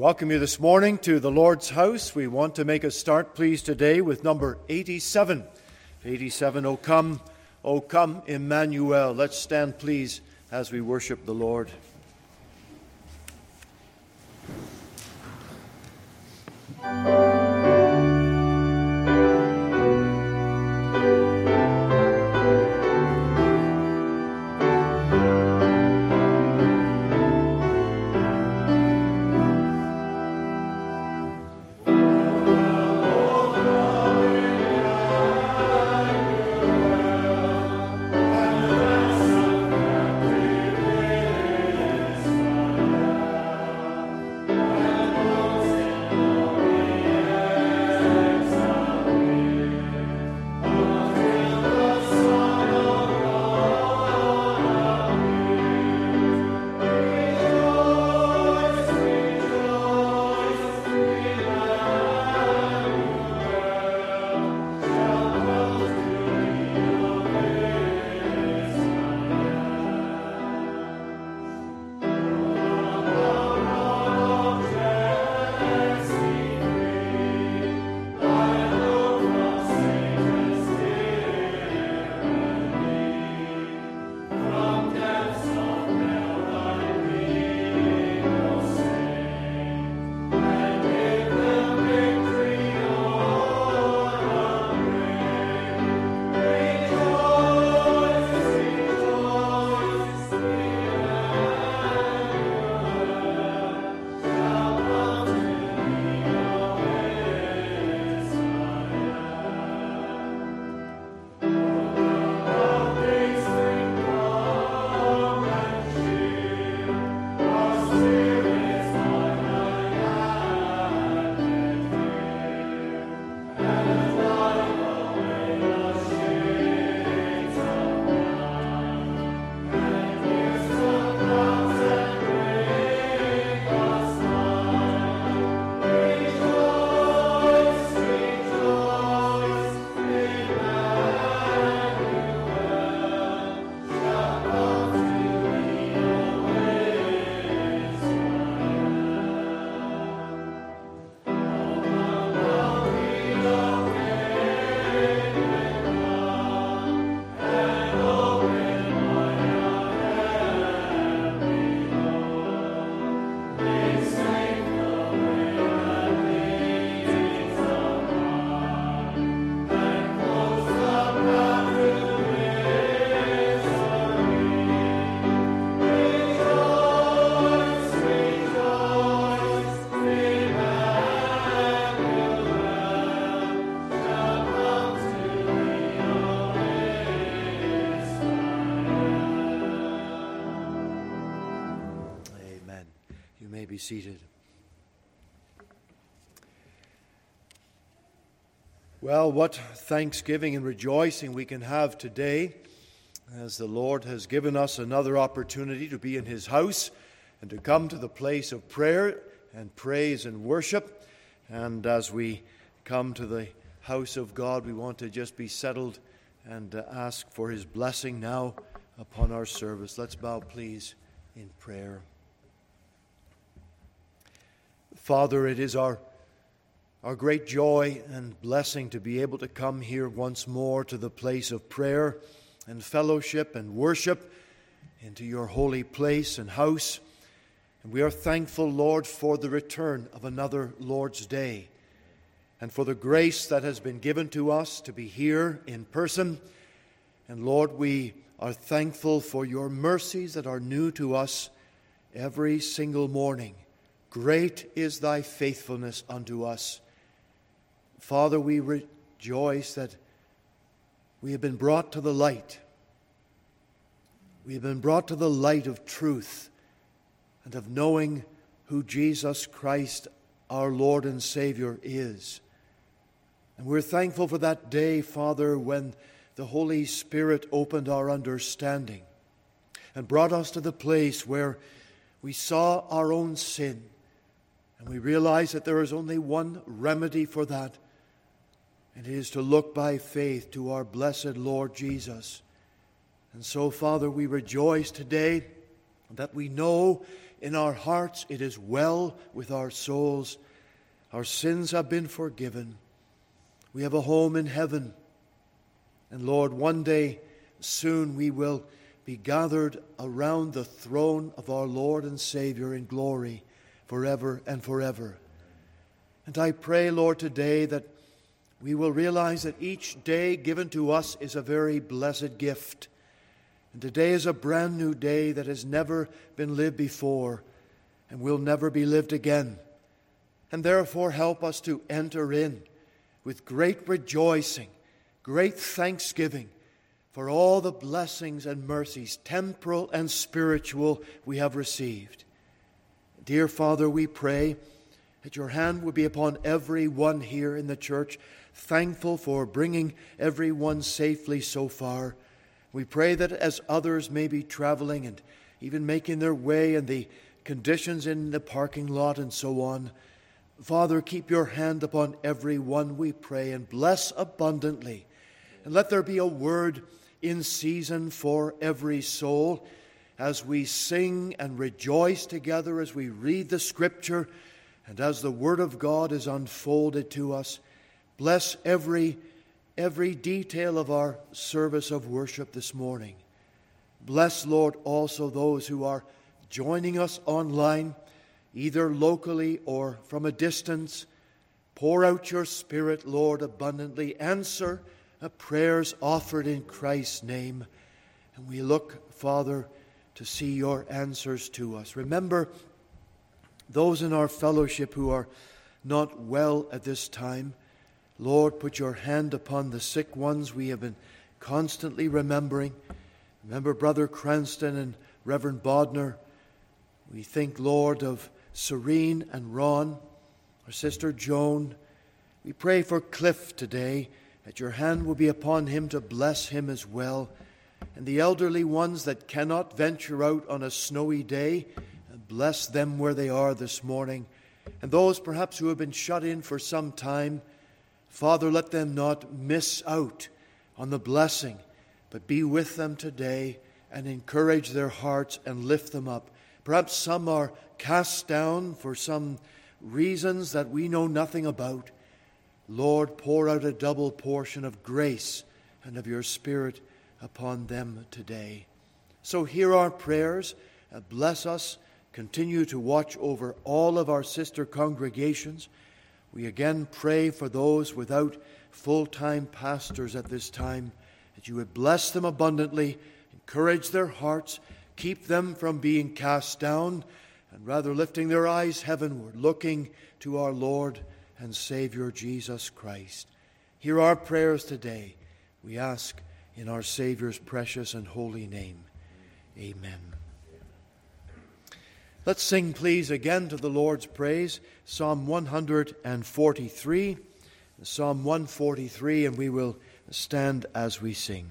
welcome you this morning to the Lord's house. We want to make a start, please, today with number 87. 87, O come, O come, Emmanuel. Let's stand, please, as we worship the Lord. Seated. Well, what thanksgiving and rejoicing we can have today as the Lord has given us another opportunity to be in His house and to come to the place of prayer and praise and worship. And as we come to the house of God, we want to just be settled and ask for His blessing now upon our service. Let's bow, please, in prayer. Father, it is our, our great joy and blessing to be able to come here once more to the place of prayer and fellowship and worship into your holy place and house. And we are thankful, Lord, for the return of another Lord's Day and for the grace that has been given to us to be here in person. And Lord, we are thankful for your mercies that are new to us every single morning. Great is thy faithfulness unto us. Father, we rejoice that we have been brought to the light. We have been brought to the light of truth and of knowing who Jesus Christ, our Lord and Savior, is. And we're thankful for that day, Father, when the Holy Spirit opened our understanding and brought us to the place where we saw our own sin and we realize that there is only one remedy for that, and it is to look by faith to our blessed Lord Jesus. And so, Father, we rejoice today that we know in our hearts, it is well with our souls. Our sins have been forgiven. We have a home in heaven. And Lord, one day soon we will be gathered around the throne of our Lord and Savior in glory forever and forever. And I pray, Lord, today that we will realize that each day given to us is a very blessed gift. And today is a brand new day that has never been lived before and will never be lived again. And therefore, help us to enter in with great rejoicing, great thanksgiving for all the blessings and mercies, temporal and spiritual, we have received. Dear Father, we pray that your hand would be upon every one here in the church, thankful for bringing everyone safely so far. We pray that as others may be traveling and even making their way in the conditions in the parking lot and so on, Father, keep your hand upon every one, we pray, and bless abundantly. And let there be a word in season for every soul as we sing and rejoice together, as we read the Scripture, and as the Word of God is unfolded to us. Bless every, every detail of our service of worship this morning. Bless, Lord, also those who are joining us online, either locally or from a distance. Pour out your Spirit, Lord, abundantly. Answer the prayers offered in Christ's name. And we look, Father, to see your answers to us. Remember those in our fellowship who are not well at this time. Lord, put your hand upon the sick ones we have been constantly remembering. Remember Brother Cranston and Reverend Bodner. We think, Lord, of Serene and Ron, our sister Joan. We pray for Cliff today that your hand will be upon him to bless him as well. And the elderly ones that cannot venture out on a snowy day, bless them where they are this morning. And those perhaps who have been shut in for some time, Father, let them not miss out on the blessing, but be with them today and encourage their hearts and lift them up. Perhaps some are cast down for some reasons that we know nothing about. Lord, pour out a double portion of grace and of your Spirit upon them today. So hear our prayers, uh, bless us, continue to watch over all of our sister congregations. We again pray for those without full time pastors at this time, that you would bless them abundantly, encourage their hearts, keep them from being cast down, and rather lifting their eyes heavenward, looking to our Lord and Savior Jesus Christ. Hear our prayers today. We ask in our Savior's precious and holy name. Amen. Let's sing, please, again to the Lord's praise, Psalm 143, Psalm 143, and we will stand as we sing.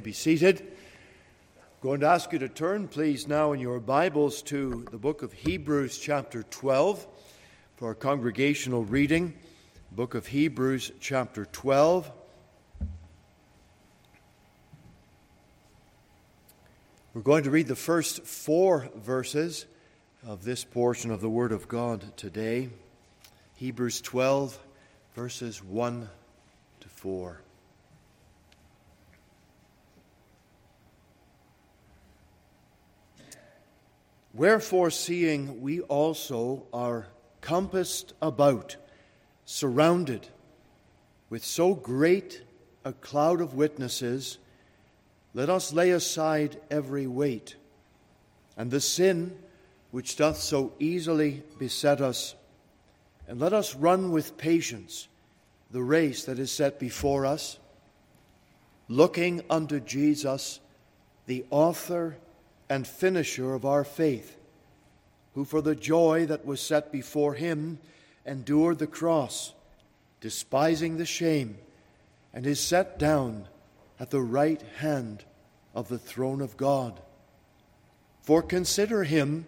May be seated. I'm going to ask you to turn, please, now in your Bibles to the book of Hebrews, chapter 12, for our congregational reading. Book of Hebrews, chapter 12. We're going to read the first four verses of this portion of the Word of God today. Hebrews 12, verses 1 to 4. Wherefore, seeing we also are compassed about, surrounded with so great a cloud of witnesses, let us lay aside every weight and the sin which doth so easily beset us, and let us run with patience the race that is set before us, looking unto Jesus, the author and finisher of our faith, who for the joy that was set before him endured the cross, despising the shame, and is set down at the right hand of the throne of God. For consider him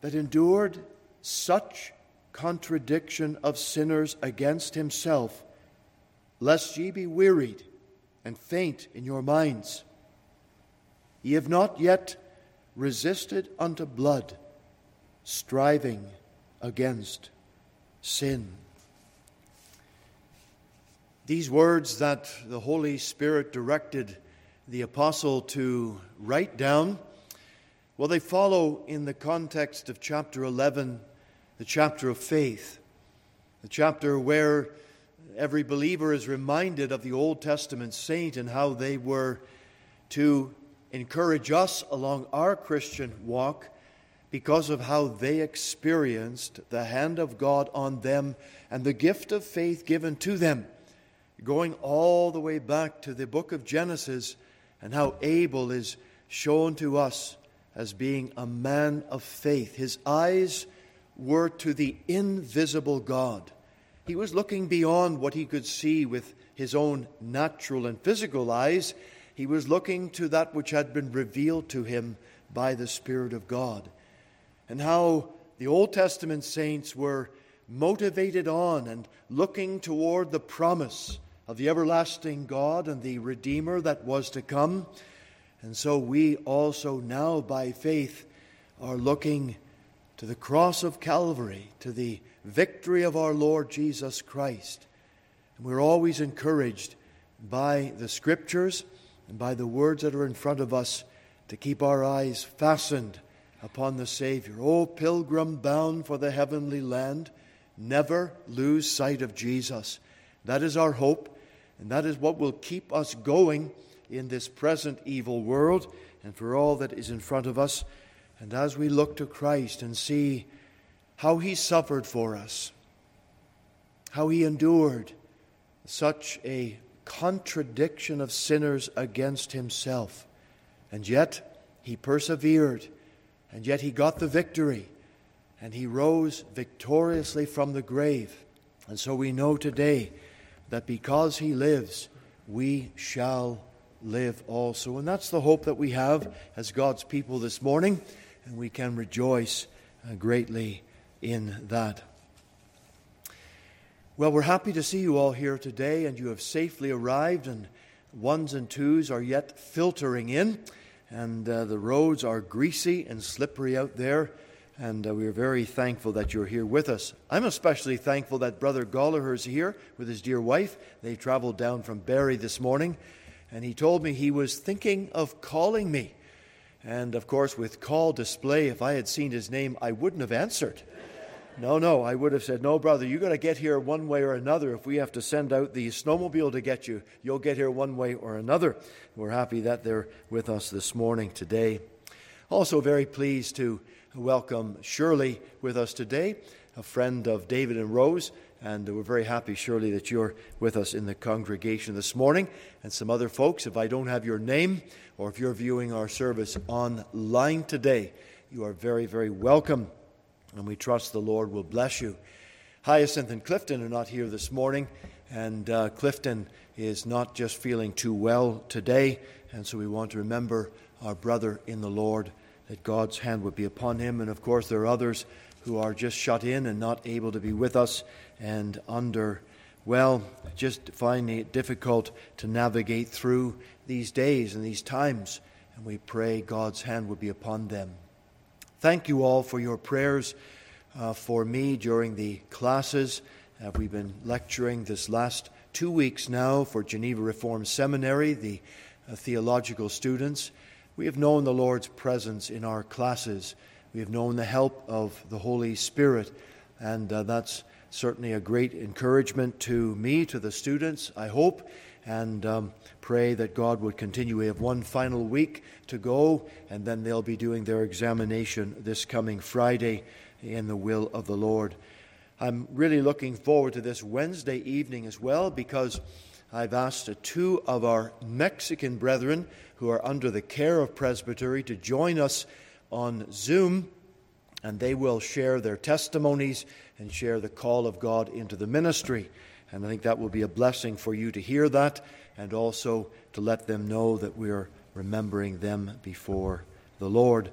that endured such contradiction of sinners against himself, lest ye be wearied and faint in your minds. Ye have not yet resisted unto blood, striving against sin. These words that the Holy Spirit directed the apostle to write down, well, they follow in the context of chapter 11, the chapter of faith, the chapter where every believer is reminded of the Old Testament saint and how they were to encourage us along our Christian walk because of how they experienced the hand of God on them and the gift of faith given to them, going all the way back to the book of Genesis and how Abel is shown to us as being a man of faith. His eyes were to the invisible God. He was looking beyond what he could see with his own natural and physical eyes he was looking to that which had been revealed to him by the Spirit of God. And how the Old Testament saints were motivated on and looking toward the promise of the everlasting God and the Redeemer that was to come. And so we also now, by faith, are looking to the cross of Calvary, to the victory of our Lord Jesus Christ. And we're always encouraged by the Scriptures and by the words that are in front of us to keep our eyes fastened upon the Savior. O pilgrim bound for the heavenly land, never lose sight of Jesus. That is our hope, and that is what will keep us going in this present evil world and for all that is in front of us. And as we look to Christ and see how He suffered for us, how He endured such a contradiction of sinners against himself. And yet he persevered, and yet he got the victory, and he rose victoriously from the grave. And so we know today that because he lives, we shall live also. And that's the hope that we have as God's people this morning, and we can rejoice uh, greatly in that. Well, we're happy to see you all here today, and you have safely arrived, and ones and twos are yet filtering in, and uh, the roads are greasy and slippery out there, and uh, we are very thankful that you're here with us. I'm especially thankful that Brother Gallagher is here with his dear wife. They traveled down from Barrie this morning, and he told me he was thinking of calling me. And of course, with call display, if I had seen his name, I wouldn't have answered. No, no, I would have said, No, brother, you got to get here one way or another. If we have to send out the snowmobile to get you, you'll get here one way or another. We're happy that they're with us this morning today. Also, very pleased to welcome Shirley with us today, a friend of David and Rose. And we're very happy, Shirley, that you're with us in the congregation this morning. And some other folks, if I don't have your name, or if you're viewing our service online today, you are very, very welcome and we trust the Lord will bless you. Hyacinth and Clifton are not here this morning, and uh, Clifton is not just feeling too well today, and so we want to remember our brother in the Lord, that God's hand would be upon him. And of course, there are others who are just shut in and not able to be with us and under, well, just finding it difficult to navigate through these days and these times. And we pray God's hand would be upon them. Thank you all for your prayers uh, for me during the classes. Uh, we've been lecturing this last two weeks now for Geneva Reformed Seminary, the uh, theological students. We have known the Lord's presence in our classes. We have known the help of the Holy Spirit, and uh, that's certainly a great encouragement to me, to the students, I hope, and um, pray that God would continue. We have one final week to go, and then they'll be doing their examination this coming Friday in the will of the Lord. I'm really looking forward to this Wednesday evening as well because I've asked two of our Mexican brethren who are under the care of Presbytery to join us on Zoom, and they will share their testimonies and share the call of God into the ministry. And I think that will be a blessing for you to hear that and also to let them know that we are remembering them before the Lord.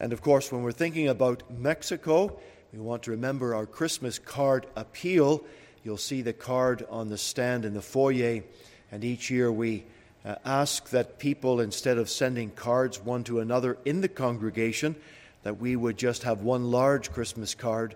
And of course, when we're thinking about Mexico, we want to remember our Christmas card appeal. You'll see the card on the stand in the foyer, and each year we uh, ask that people, instead of sending cards one to another in the congregation, that we would just have one large Christmas card.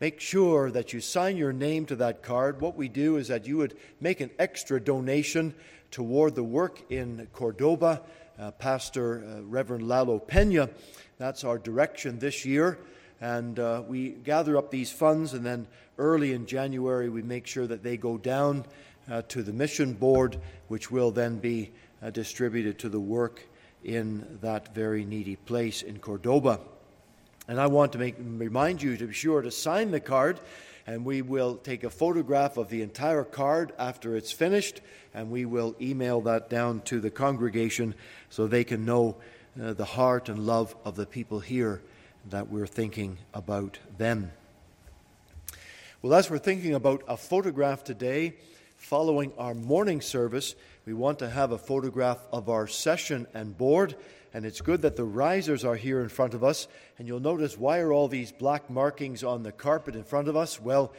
Make sure that you sign your name to that card. What we do is that you would make an extra donation toward the work in Cordoba. Uh, Pastor uh, Reverend Lalo Pena, that's our direction this year. And uh, we gather up these funds, and then early in January, we make sure that they go down uh, to the mission board, which will then be uh, distributed to the work in that very needy place in Cordoba. And I want to make, remind you to be sure to sign the card, and we will take a photograph of the entire card after it's finished, and we will email that down to the congregation so they can know uh, the heart and love of the people here that we're thinking about them. Well, as we're thinking about a photograph today, following our morning service, we want to have a photograph of our session and board. And it's good that the risers are here in front of us. And you'll notice why are all these black markings on the carpet in front of us? Well,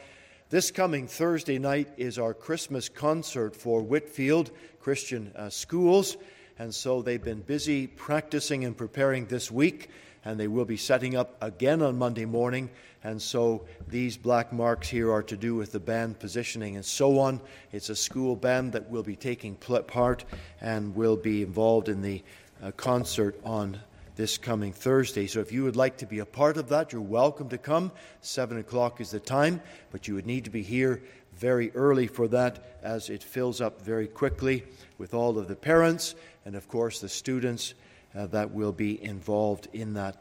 this coming Thursday night is our Christmas concert for Whitefield Christian uh, Schools. And so they've been busy practicing and preparing this week and they will be setting up again on Monday morning. And so these black marks here are to do with the band positioning and so on. It's a school band that will be taking part and will be involved in the concert on this coming Thursday. So if you would like to be a part of that, you're welcome to come. Seven o'clock is the time, but you would need to be here very early for that as it fills up very quickly with all of the parents and, of course, the students uh, that will be involved in that.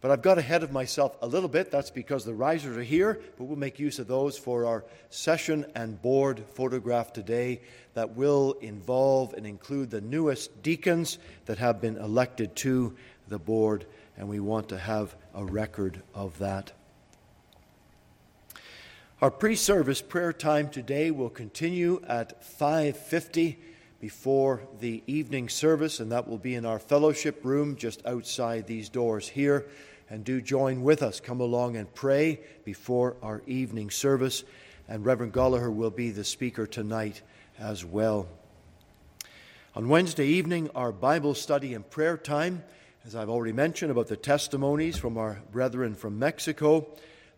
But I've got ahead of myself a little bit. That's because the risers are here, but we'll make use of those for our session and board photograph today that will involve and include the newest deacons that have been elected to the board, and we want to have a record of that. Our pre-service prayer time today will continue at 550 before the evening service, and that will be in our fellowship room just outside these doors here. And do join with us. Come along and pray before our evening service. And Reverend Gallagher will be the speaker tonight as well. On Wednesday evening, our Bible study and prayer time, as I've already mentioned about the testimonies from our brethren from Mexico.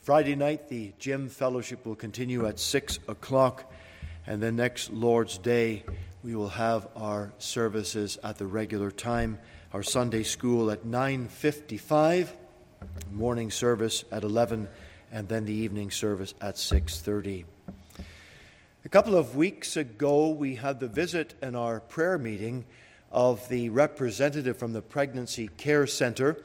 Friday night, the gym fellowship will continue at 6 o'clock. And then next Lord's Day, we will have our services at the regular time. Our sunday school at 9.55 morning service at 11 and then the evening service at 6.30 a couple of weeks ago we had the visit in our prayer meeting of the representative from the pregnancy care center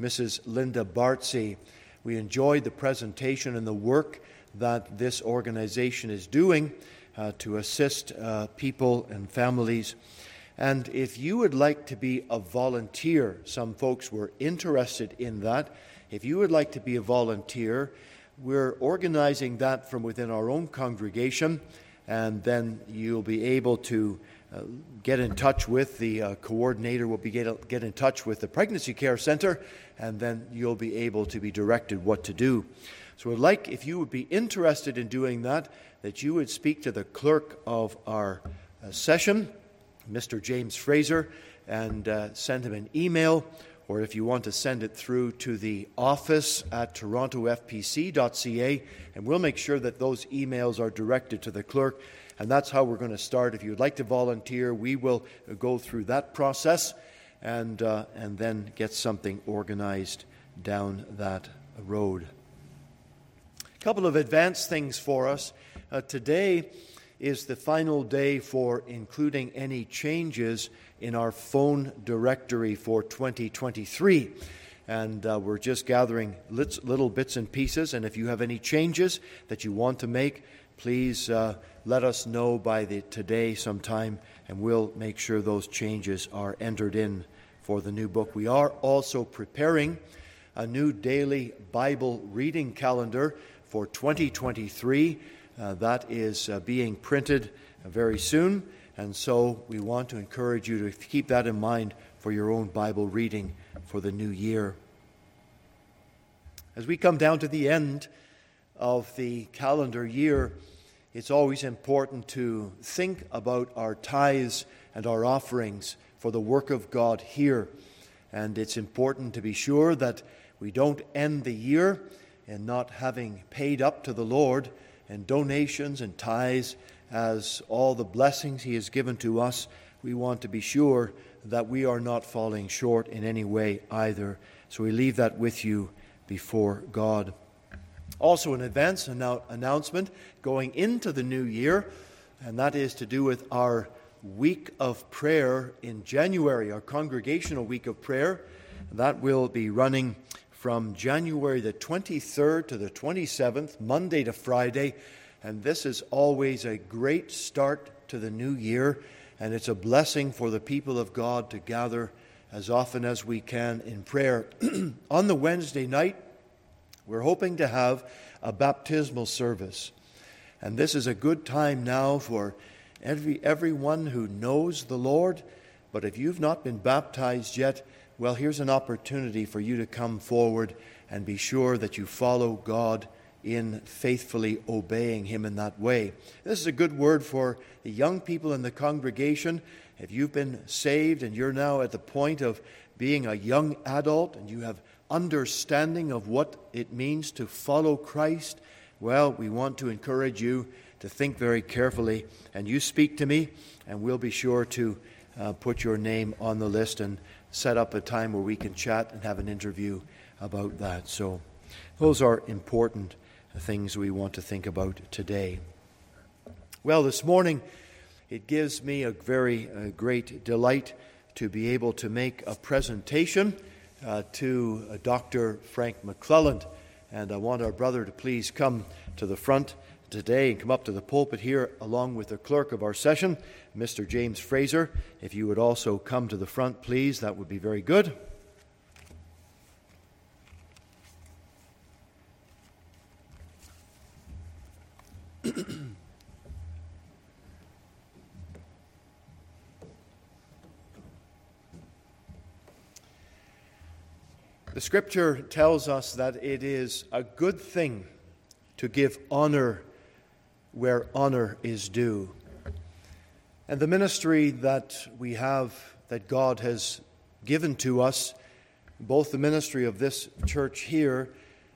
mrs linda bartsey. We enjoyed the presentation and the work that this organization is doing uh, to assist uh, people and families. And if you would like to be a volunteer, some folks were interested in that. If you would like to be a volunteer, we're organizing that from within our own congregation. and then you'll be able to uh, get in touch with the uh, coordinator, will be get, get in touch with the Pregnancy Care Center, and then you'll be able to be directed what to do. So I'd like, if you would be interested in doing that, that you would speak to the clerk of our uh, session, Mr. James Fraser, and uh, send him an email, or if you want to send it through to the office at torontofpc.ca, and we'll make sure that those emails are directed to the clerk. And that's how we're going to start. If you would like to volunteer, we will go through that process and, uh, and then get something organized down that road. A couple of advanced things for us. Uh, today is the final day for including any changes in our phone directory for 2023. And uh, we're just gathering little bits and pieces. And if you have any changes that you want to make, please uh, let us know by the, today sometime, and we'll make sure those changes are entered in for the new book. We are also preparing a new daily Bible reading calendar for 2023. Uh, that is uh, being printed uh, very soon, and so we want to encourage you to keep that in mind for your own Bible reading for the new year. As we come down to the end of the calendar year, it's always important to think about our tithes and our offerings for the work of God here. And it's important to be sure that we don't end the year in not having paid up to the Lord in donations and tithes as all the blessings He has given to us. We want to be sure that we are not falling short in any way either. So we leave that with you before God. Also, an advance an announcement going into the new year, and that is to do with our week of prayer in January, our congregational week of prayer. That will be running from January the 23rd to the 27th, Monday to Friday. And this is always a great start to the new year, and it's a blessing for the people of God to gather as often as we can in prayer. On the Wednesday night, we're hoping to have a baptismal service. And this is a good time now for every, everyone who knows the Lord. But if you've not been baptized yet, well, here's an opportunity for you to come forward and be sure that you follow God in faithfully obeying Him in that way. This is a good word for the young people in the congregation. If you've been saved and you're now at the point of being a young adult and you have understanding of what it means to follow Christ, well, we want to encourage you to think very carefully. And you speak to me, and we'll be sure to uh, put your name on the list and set up a time where we can chat and have an interview about that. So, those are important things we want to think about today. Well, this morning, it gives me a very uh, great delight to be able to make a presentation uh, to uh, Dr. Frank McClelland. And I want our brother to please come to the front today and come up to the pulpit here along with the clerk of our session, Mr. James Fraser. If you would also come to the front, please, that would be very good. The scripture tells us that it is a good thing to give honor where honor is due. And the ministry that we have, that God has given to us, both the ministry of this church here,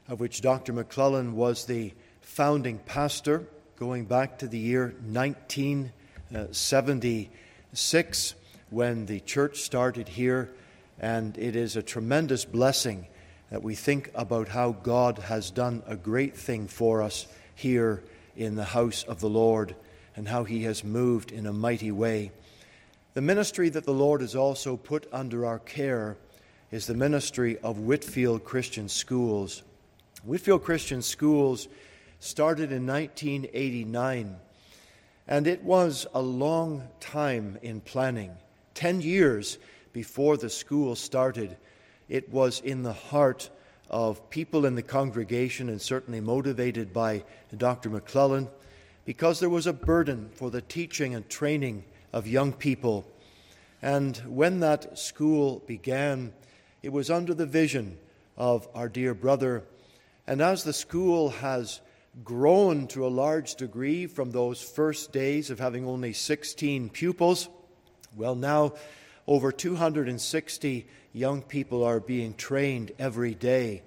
of which Dr. McClelland was the founding pastor, going back to the year 1976, when the church started here and it is a tremendous blessing that we think about how God has done a great thing for us here in the house of the Lord and how He has moved in a mighty way. The ministry that the Lord has also put under our care is the ministry of Whitefield Christian Schools. Whitefield Christian Schools started in 1989, and it was a long time in planning 10 years before the school started, it was in the heart of people in the congregation and certainly motivated by Dr. McClelland, because there was a burden for the teaching and training of young people. And when that school began, it was under the vision of our dear brother. And as the school has grown to a large degree from those first days of having only 16 pupils, well, now over 260 young people are being trained every day.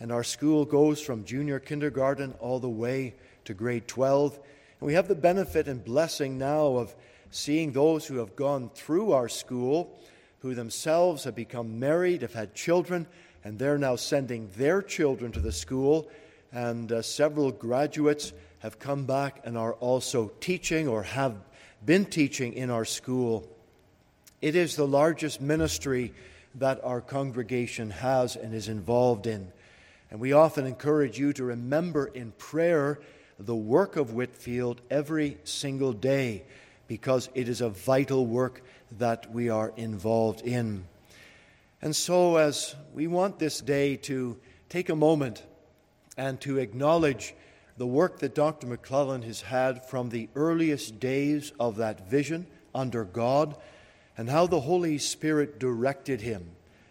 And our school goes from junior kindergarten all the way to grade 12. And we have the benefit and blessing now of seeing those who have gone through our school, who themselves have become married, have had children, and they're now sending their children to the school. And uh, several graduates have come back and are also teaching or have been teaching in our school. It is the largest ministry that our congregation has and is involved in. And we often encourage you to remember in prayer the work of Whitefield every single day because it is a vital work that we are involved in. And so, as we want this day to take a moment and to acknowledge the work that Dr. McClelland has had from the earliest days of that vision under God and how the Holy Spirit directed him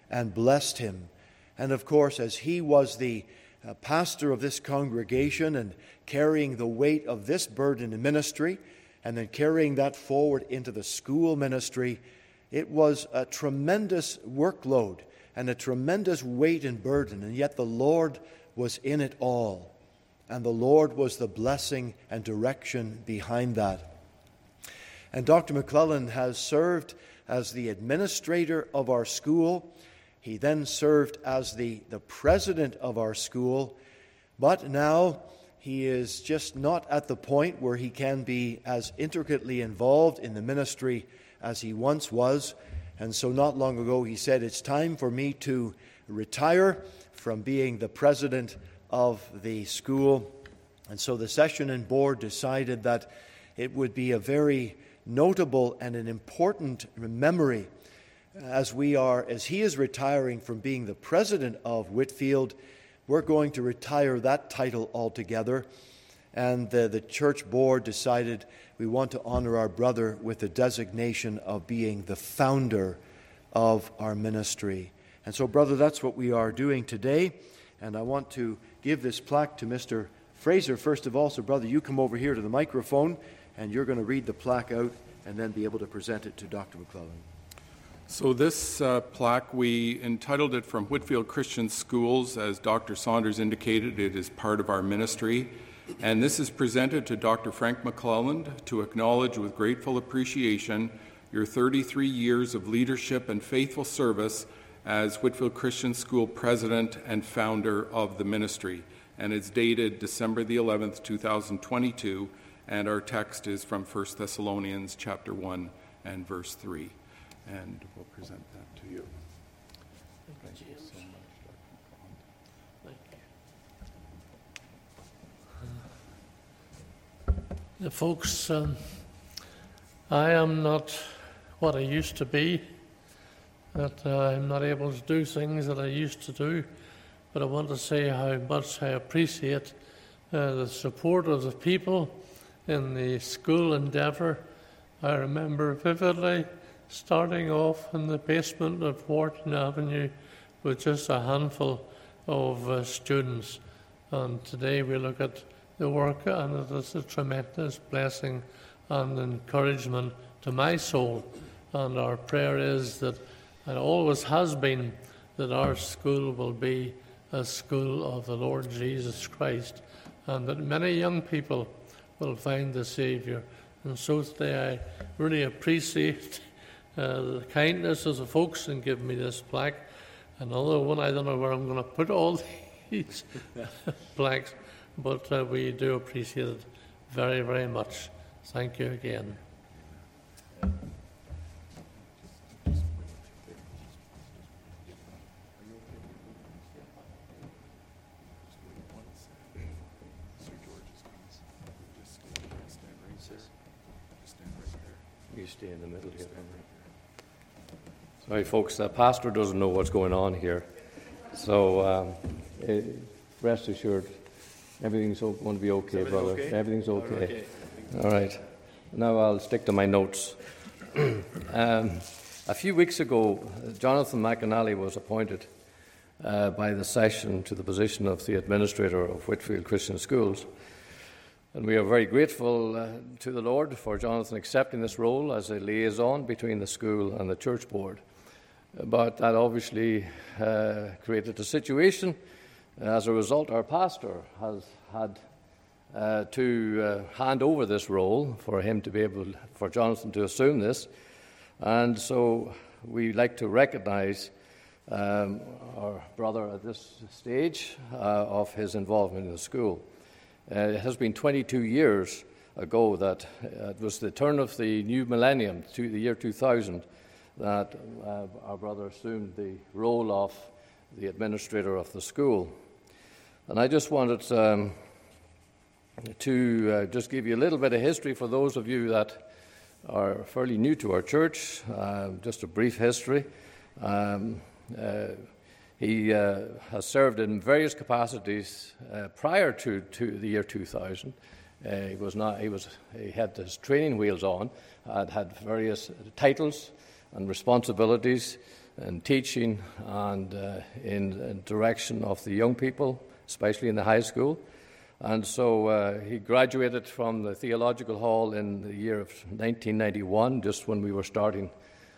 and blessed him. And of course, as he was the uh, pastor of this congregation and carrying the weight of this burden in ministry, and then carrying that forward into the school ministry, it was a tremendous workload and a tremendous weight and burden. And yet the Lord was in it all. And the Lord was the blessing and direction behind that. And Dr. McClelland has served as the administrator of our school. He then served as the, the president of our school. But now he is just not at the point where he can be as intricately involved in the ministry as he once was. And so, not long ago, he said, It's time for me to retire from being the president of the school. And so, the session and board decided that it would be a very notable and an important memory uh, as we are, as he is retiring from being the president of Whitefield, we're going to retire that title altogether. And the, the church board decided we want to honor our brother with the designation of being the founder of our ministry. And so, brother, that's what we are doing today. And I want to give this plaque to Mr. Fraser, first of all. So, brother, you come over here to the microphone and you're going to read the plaque out and then be able to present it to Dr. McClelland. So, this uh, plaque, we entitled it From Whitefield Christian Schools. As Dr. Saunders indicated, it is part of our ministry. And this is presented to Dr. Frank McClelland to acknowledge with grateful appreciation your 33 years of leadership and faithful service as Whitefield Christian School president and founder of the ministry. And it's dated December the 11th, 2022 and our text is from 1 Thessalonians chapter 1 and verse 3. And we'll present that to you. Thank you so much, Thank you. The folks, um, I am not what I used to be, that uh, I'm not able to do things that I used to do, but I want to say how much I appreciate uh, the support of the people in the school endeavour. I remember vividly starting off in the basement of Wharton Avenue with just a handful of uh, students. And today we look at the work, and it is a tremendous blessing and encouragement to my soul. And our prayer is that, and always has been, that our school will be a school of the Lord Jesus Christ, and that many young people will find the Saviour. And so today I really appreciate uh, the kindness of the folks in giving me this plaque. Another one, I don't know where I'm going to put all these plaques, but uh, we do appreciate it very, very much. Thank you again. Stay in the middle here. Sorry, folks, the pastor doesn't know what's going on here. So um, eh, rest assured, everything's going to be okay, brother. Okay? Everything's okay. okay. All right. Now I'll stick to my notes. um, a few weeks ago, Jonathan McAnally was appointed uh, by the session to the position of the administrator of Whitefield Christian Schools. And we are very grateful uh, to the Lord for Jonathan accepting this role as a liaison between the school and the church board. But that obviously uh, created a situation. As a result, our pastor has had uh, to uh, hand over this role for him to be able, for Jonathan to assume this. And so we like to recognize um, our brother at this stage uh, of his involvement in the school. Uh, it has been 22 years ago that uh, it was the turn of the new millennium, to the year 2000, that uh, our brother assumed the role of the administrator of the school. And I just wanted um, to uh, just give you a little bit of history for those of you that are fairly new to our church, uh, just a brief history. Um, uh, he uh, has served in various capacities uh, prior to, to the year 2000. Uh, he was not. He was. He had his training wheels on. Had had various titles and responsibilities in teaching and in, in direction of the young people, especially in the high school. And so uh, he graduated from the Theological Hall in the year of 1991, just when we were starting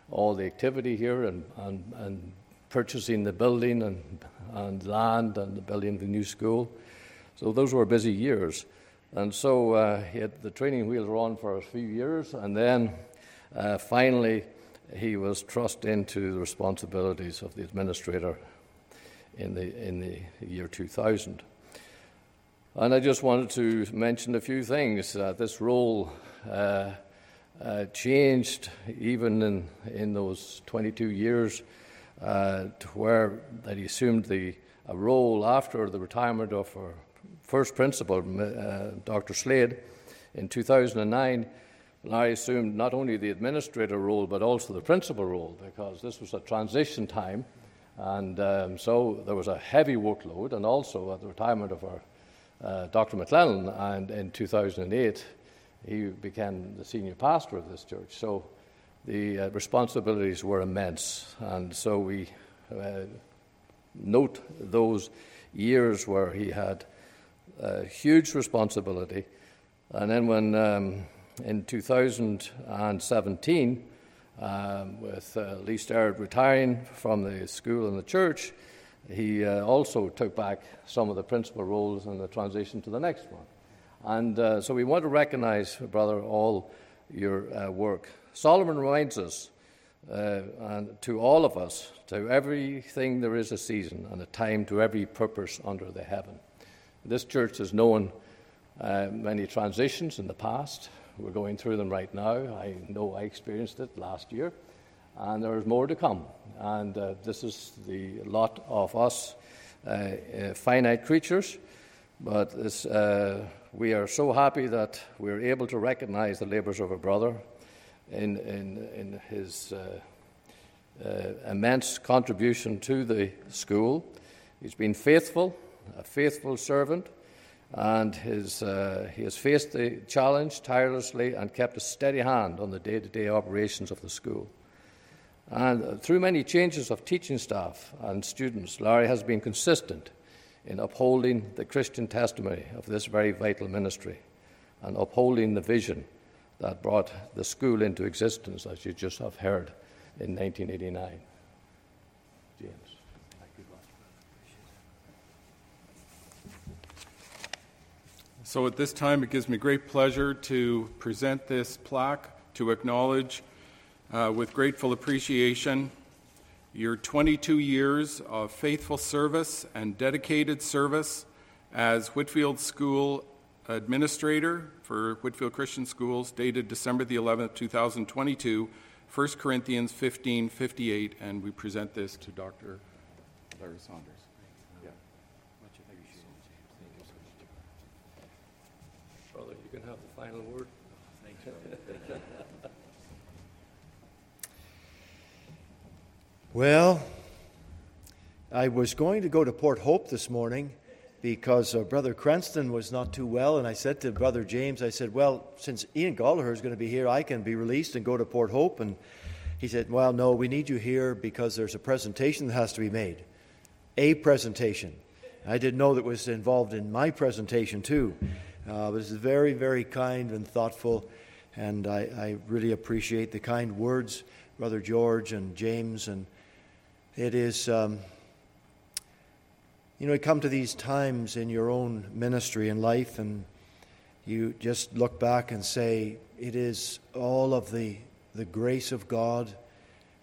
all the activity here and, and, and purchasing the building and, and land and the building of the new school. So those were busy years. And so uh, he had the training wheels were on for a few years, and then uh, finally he was thrust into the responsibilities of the administrator in the, in the year 2000. And I just wanted to mention a few things. Uh, this role uh, uh, changed even in, in those 22 years uh, to where that he assumed the a role after the retirement of our first principal, uh, Dr. Slade, in 2009. I assumed not only the administrator role but also the principal role because this was a transition time, and um, so there was a heavy workload, and also at the retirement of our uh, Dr. McClelland, and in 2008, he became the senior pastor of this church. So the uh, responsibilities were immense, and so we uh, note those years where he had a huge responsibility. And then, when um, in 2017, um, with uh, Lee Starrett retiring from the school and the church, he uh, also took back some of the principal roles in the transition to the next one. And uh, so we want to recognize, brother, all your uh, work. Solomon reminds us, uh, and to all of us, to everything there is a season and a time to every purpose under the heaven. This church has known uh, many transitions in the past. We're going through them right now. I know I experienced it last year and there is more to come. And uh, this is the lot of us uh, uh, finite creatures, but uh, we are so happy that we're able to recognize the labors of a brother in, in, in his uh, uh, immense contribution to the school. He's been faithful, a faithful servant. And his, he has faced the challenge tirelessly and kept a steady hand on the day to day operations of the school. And through many changes of teaching staff and students, Larry has been consistent in upholding the Christian testimony of this very vital ministry and upholding the vision that brought the school into existence, as you just have heard in 1989. James. So at this time, it gives me great pleasure to present this plaque to acknowledge uh, with grateful appreciation your 22 years of faithful service and dedicated service as Whitefield School Administrator for Whitefield Christian Schools, dated December the 11th, 2022, 1 Corinthians 15 58, and we present this to Dr. Larry Saunders. Brother, you can have the final word. Thank you. Well, I was going to go to Port Hope this morning because uh, Brother Cranston was not too well, and I said to Brother James, I said, Well, since Ian Gallagher is going to be here, I can be released and go to Port Hope. And he said, Well, no, we need you here because there's a presentation that has to be made. A presentation. I didn't know that was involved in my presentation, too. Uh, but it's very, very kind and thoughtful, and I, I really appreciate the kind words, Brother George and James. And it is. Um, you know, you come to these times in your own ministry and life, and you just look back and say, it is all of the, the grace of God,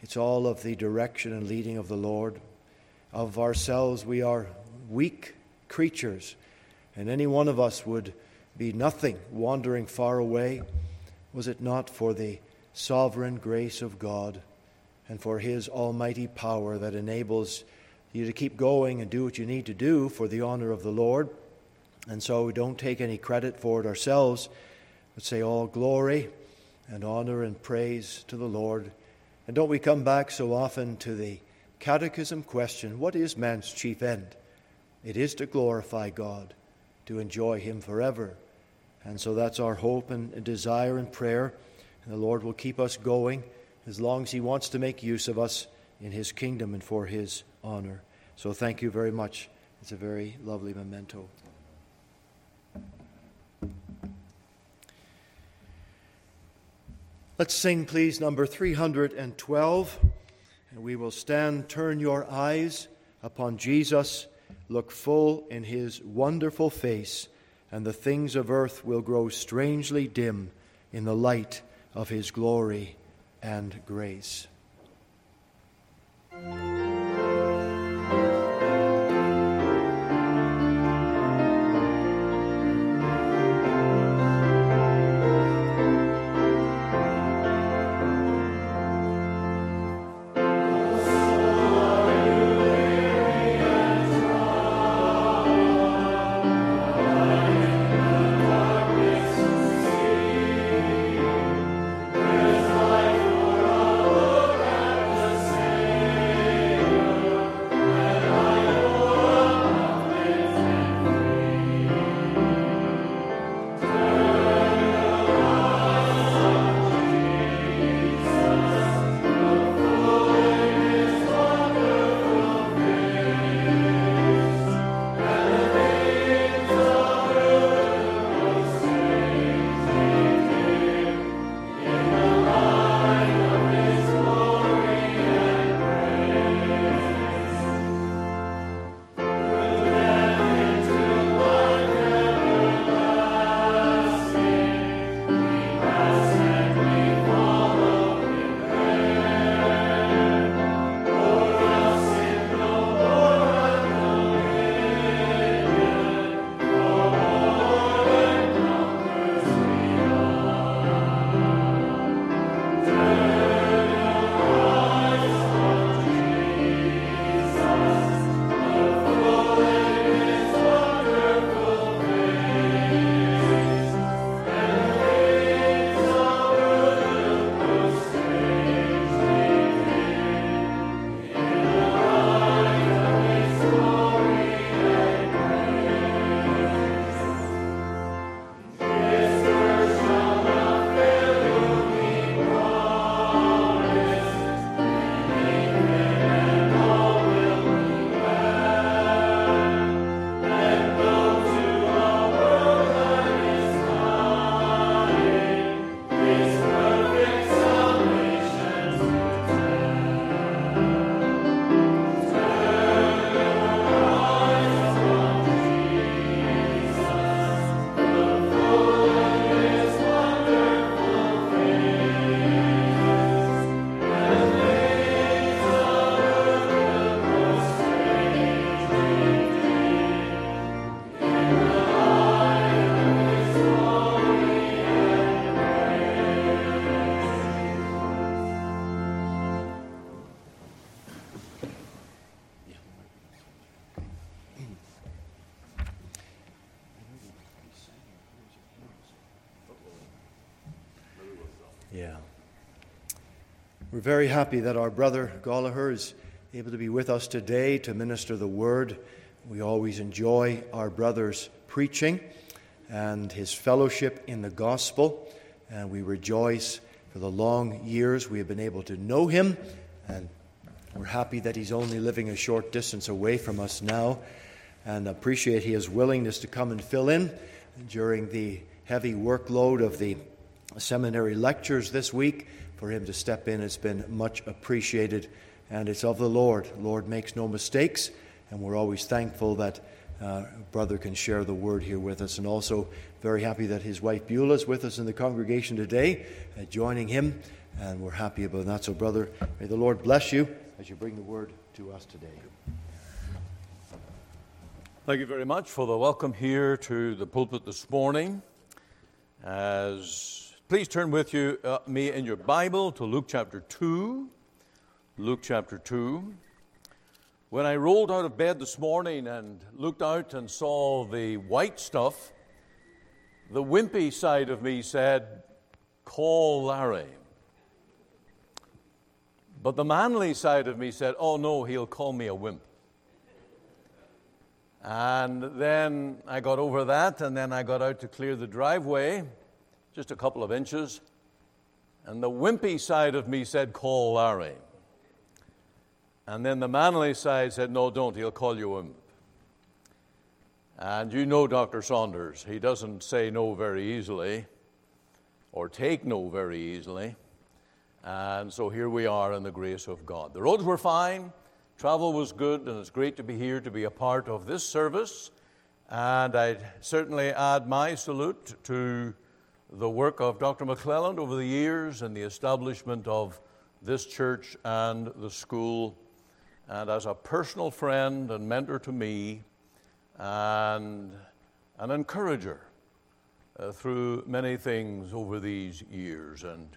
it's all of the direction and leading of the Lord. Of ourselves, we are weak creatures, and any one of us would be nothing wandering far away. Was it not for the sovereign grace of God and for His almighty power that enables you to keep going and do what you need to do for the honor of the Lord. And so we don't take any credit for it ourselves, but say all glory and honor and praise to the Lord. And don't we come back so often to the catechism question what is man's chief end? It is to glorify God, to enjoy Him forever. And so that's our hope and desire and prayer. And the Lord will keep us going as long as He wants to make use of us in His kingdom and for His honor. So thank you very much. It's a very lovely memento. Let's sing, please, number 312. And we will stand, turn your eyes upon Jesus, look full in his wonderful face, and the things of earth will grow strangely dim in the light of his glory and grace. We're very happy that our brother Gallagher is able to be with us today to minister the word. We always enjoy our brother's preaching and his fellowship in the gospel, and we rejoice for the long years we have been able to know him, and we're happy that he's only living a short distance away from us now, and appreciate his willingness to come and fill in during the heavy workload of the seminary lectures this week. For him to step in, it's been much appreciated, and it's of the Lord. The Lord makes no mistakes, and we're always thankful that uh, brother can share the word here with us, and also very happy that his wife Beulah is with us in the congregation today, uh, joining him, and we're happy about that. So, brother, may the Lord bless you as you bring the word to us today. Thank you very much for the welcome here to the pulpit this morning. As please turn with you uh, me in your Bible to Luke chapter two. Luke chapter two. When I rolled out of bed this morning and looked out and saw the white stuff, the wimpy side of me said, Call Larry. But the manly side of me said, Oh no, he'll call me a wimp. And then I got over that, and then I got out to clear the driveway, just a couple of inches. And the wimpy side of me said, Call Larry. And then the manly side said, No, don't, he'll call you a. And you know Dr. Saunders, he doesn't say no very easily or take no very easily. And so here we are in the grace of God. The roads were fine, travel was good, and it's great to be here to be a part of this service. And I certainly add my salute to the work of Dr. McClelland over the years and the establishment of this church and the school and as a personal friend and mentor to me, and an encourager uh, through many things over these years. And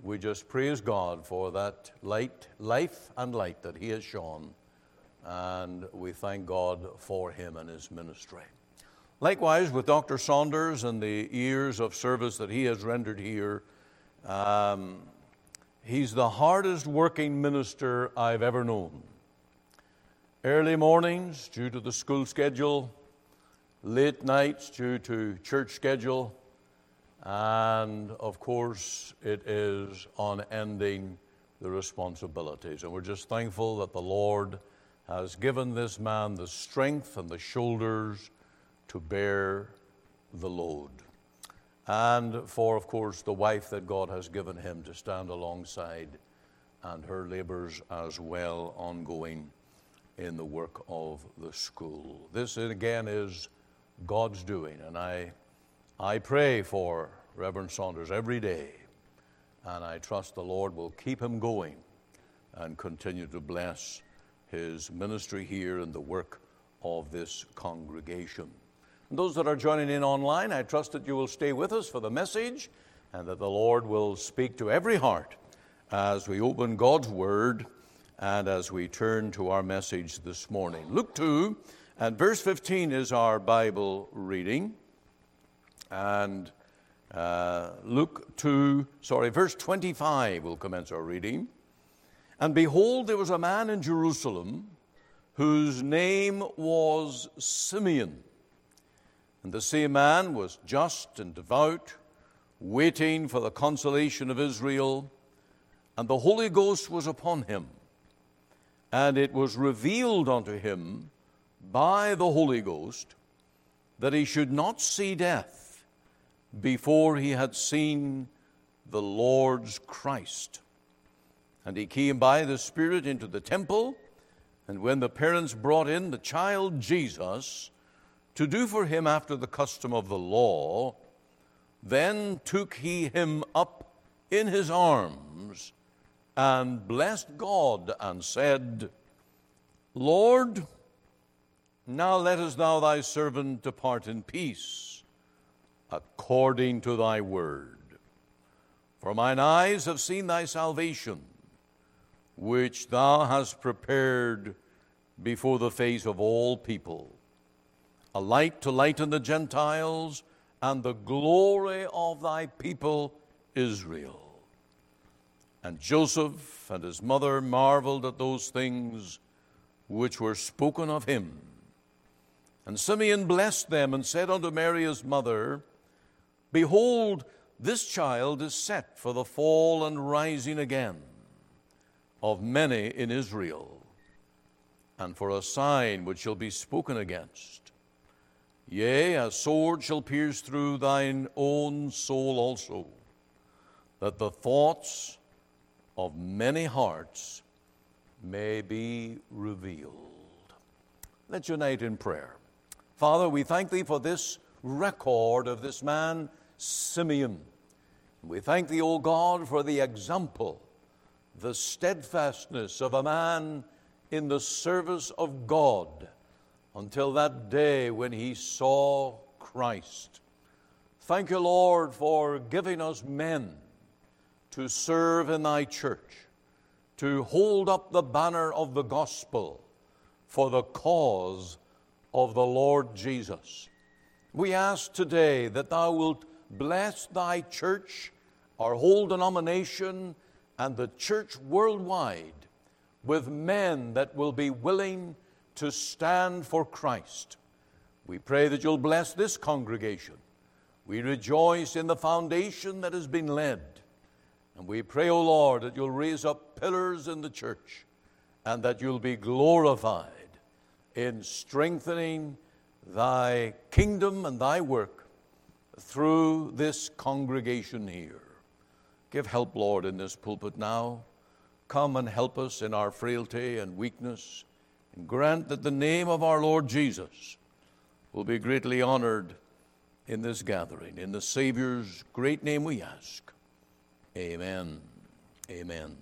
we just praise God for that light, life and light that He has shown, and we thank God for Him and His ministry. Likewise, with Dr. Saunders and the years of service that he has rendered here, um, he's the hardest working minister I've ever known. Early mornings due to the school schedule, late nights due to church schedule, and of course, it is unending the responsibilities. And we're just thankful that the Lord has given this man the strength and the shoulders to bear the load. And for, of course, the wife that God has given him to stand alongside and her labors as well ongoing in the work of the school. This, again, is God's doing, and I, I pray for Reverend Saunders every day, and I trust the Lord will keep him going and continue to bless his ministry here and the work of this congregation. Those that are joining in online, I trust that you will stay with us for the message and that the Lord will speak to every heart as we open God's Word and as we turn to our message this morning. Luke 2 and verse 15 is our Bible reading. And uh, Luke 2, sorry, verse 25 will commence our reading. And behold, there was a man in Jerusalem whose name was Simeon. And the same man was just and devout, waiting for the consolation of Israel, and the Holy Ghost was upon him. And it was revealed unto him by the Holy Ghost that he should not see death before he had seen the Lord's Christ. And he came by the Spirit into the temple, and when the parents brought in the child Jesus to do for him after the custom of the law, then took he him up in his arms and blessed God and said, Lord, now lettest thou thy servant depart in peace, according to thy word. For mine eyes have seen thy salvation, which thou hast prepared before the face of all people, a light to lighten the Gentiles and the glory of thy people Israel. And Joseph and his mother marveled at those things which were spoken of him. And Simeon blessed them and said unto Mary his mother, Behold, this child is set for the fall and rising again of many in Israel, and for a sign which shall be spoken against. Yea, a sword shall pierce through thine own soul also, that the thoughts of many hearts may be revealed. Let's unite in prayer. Father, we thank thee for this record of this man, Simeon. We thank thee, O God, for the example, the steadfastness of a man in the service of God until that day when he saw Christ. Thank you, Lord, for giving us men to serve in thy church, to hold up the banner of the gospel for the cause of the Lord Jesus. We ask today that thou wilt bless thy church, our whole denomination, and the church worldwide with men that will be willing to stand for Christ. We pray that you'll bless this congregation. We rejoice in the foundation that has been led. And we pray, O oh Lord, that you'll raise up pillars in the church and that you'll be glorified in strengthening thy kingdom and thy work through this congregation here. Give help, Lord, in this pulpit now. Come and help us in our frailty and weakness, and grant that the name of our Lord Jesus will be greatly honored in this gathering. In the Savior's great name we ask. Amen. Amen.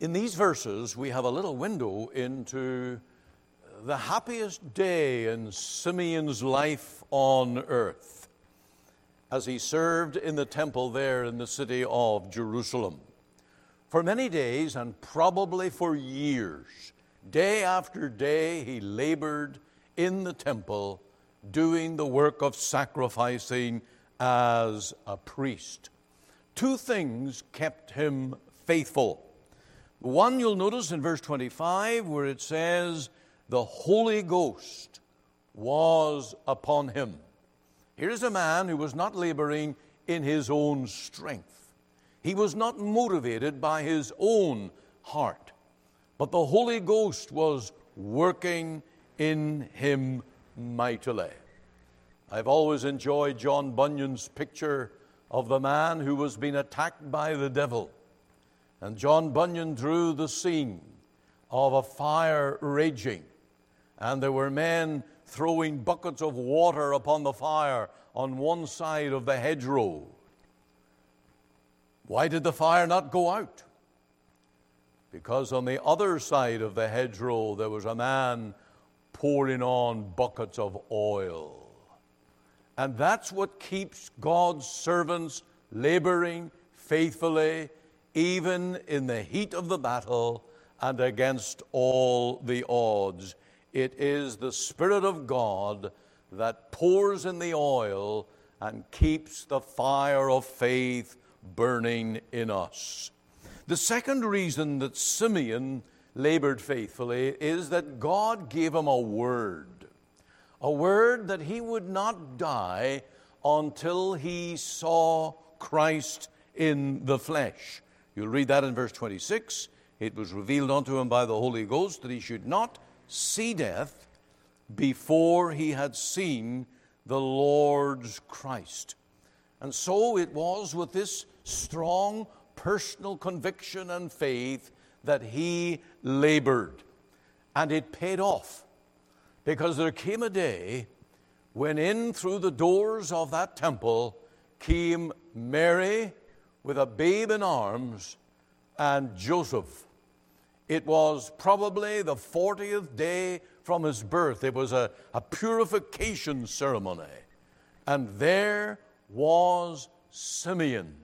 In these verses, we have a little window into the happiest day in Simeon's life on earth as he served in the temple there in the city of Jerusalem. For many days, and probably for years, day after day, he labored in the temple doing the work of sacrificing as a priest. Two things kept him faithful one you'll notice in verse 25 where it says, The Holy Ghost was upon him. Here's a man who was not laboring in his own strength. He was not motivated by his own heart, but the Holy Ghost was working in him mightily. I've always enjoyed John Bunyan's picture of the man who was being attacked by the devil. And John Bunyan drew the scene of a fire raging, and there were men throwing buckets of water upon the fire on one side of the hedgerow. Why did the fire not go out? Because on the other side of the hedgerow there was a man pouring on buckets of oil. And that's what keeps God's servants laboring faithfully even in the heat of the battle and against all the odds. It is the Spirit of God that pours in the oil and keeps the fire of faith burning in us. The second reason that Simeon labored faithfully is that God gave him a word. A word that he would not die until he saw Christ in the flesh. You'll read that in verse 26. It was revealed unto him by the Holy Ghost that he should not see death before he had seen the Lord's Christ. And so it was with this strong personal conviction and faith that he labored. And it paid off because there came a day when in through the doors of that temple came Mary with a babe in arms and Joseph. It was probably the 40th day from his birth. It was a, a purification ceremony. And there was Simeon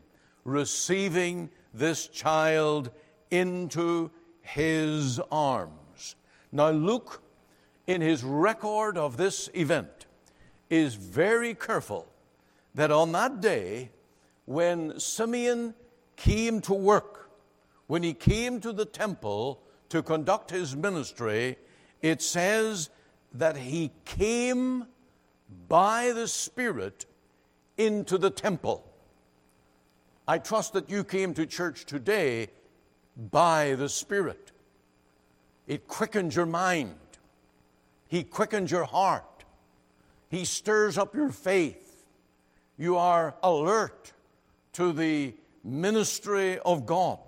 receiving this child into his arms. Now, Luke, in his record of this event, is very careful that on that day, when Simeon came to work when he came to the temple to conduct his ministry, it says that he came by the Spirit into the temple. I trust that you came to church today by the Spirit. It quickens your mind, He quickens your heart, He stirs up your faith. You are alert to the ministry of God.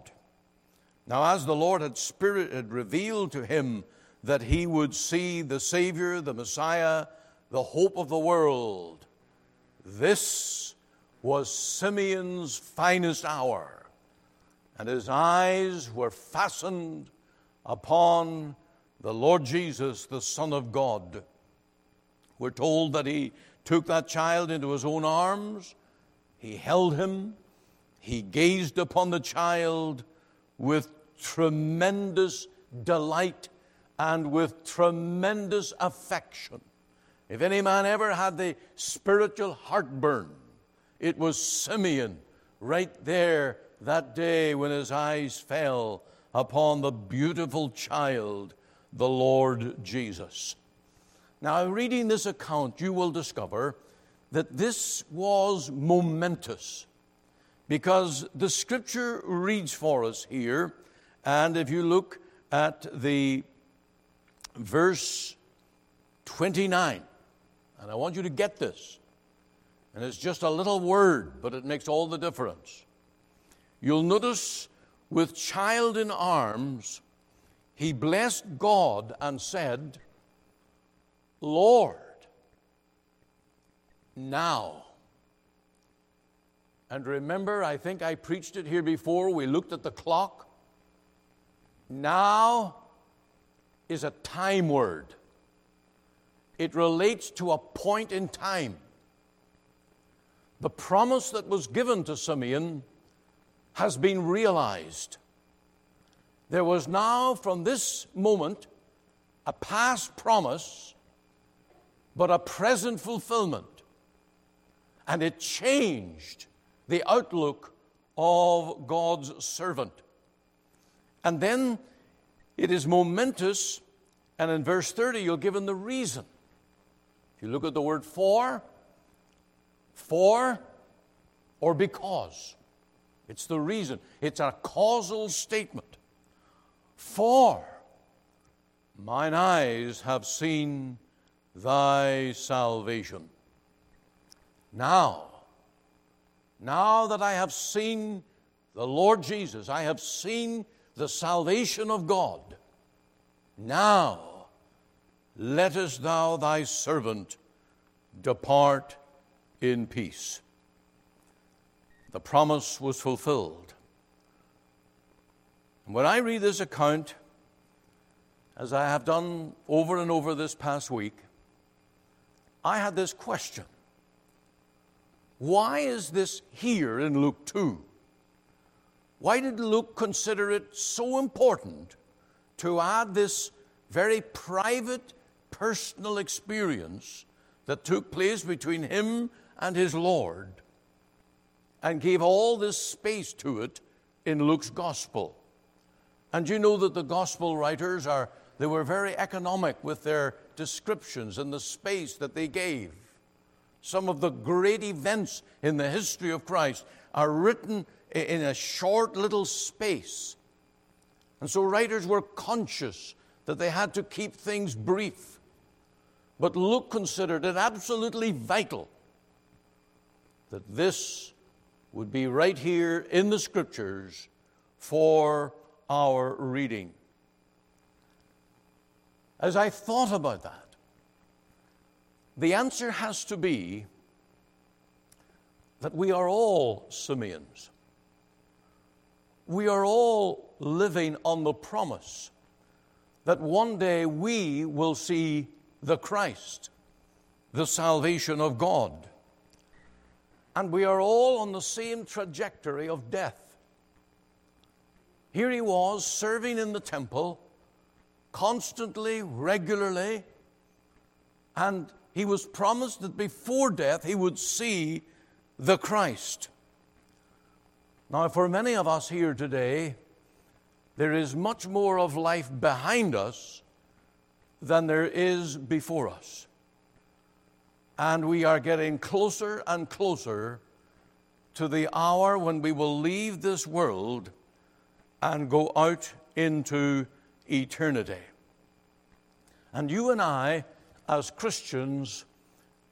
Now, as the Lord had Spirit had revealed to him that he would see the Savior, the Messiah, the hope of the world, this was Simeon's finest hour, and his eyes were fastened upon the Lord Jesus, the Son of God. We're told that he took that child into his own arms, he held him, he gazed upon the child with tremendous delight and with tremendous affection. If any man ever had the spiritual heartburn, it was Simeon right there that day when his eyes fell upon the beautiful child, the Lord Jesus. Now, reading this account, you will discover that this was momentous because the scripture reads for us here, and if you look at the verse 29, and I want you to get this. And it's just a little word, but it makes all the difference. You'll notice with child in arms, he blessed God and said, Lord, now. And remember, I think I preached it here before. We looked at the clock. Now is a time word it relates to a point in time. The promise that was given to Simeon has been realized. There was now, from this moment, a past promise, but a present fulfillment. And it changed the outlook of God's servant. And then it is momentous, and in verse 30, you're given the reason. If you look at the word for, for or because, it's the reason. It's a causal statement. For mine eyes have seen thy salvation. Now, now that I have seen the Lord Jesus, I have seen the salvation of God. Now, lettest thou thy servant depart in peace. The promise was fulfilled. And when I read this account, as I have done over and over this past week, I had this question Why is this here in Luke 2? Why did Luke consider it so important to add this very private personal experience that took place between him and his Lord and gave all this space to it in Luke's gospel. And you know that the gospel writers are they were very economic with their descriptions and the space that they gave. Some of the great events in the history of Christ are written in a short little space. And so writers were conscious that they had to keep things brief. But Luke considered it absolutely vital that this would be right here in the scriptures for our reading. As I thought about that, the answer has to be that we are all Simeons. We are all living on the promise that one day we will see the Christ, the salvation of God. And we are all on the same trajectory of death. Here he was serving in the temple constantly, regularly, and he was promised that before death he would see the Christ. Now, for many of us here today, there is much more of life behind us than there is before us. And we are getting closer and closer to the hour when we will leave this world and go out into eternity. And you and I, as Christians,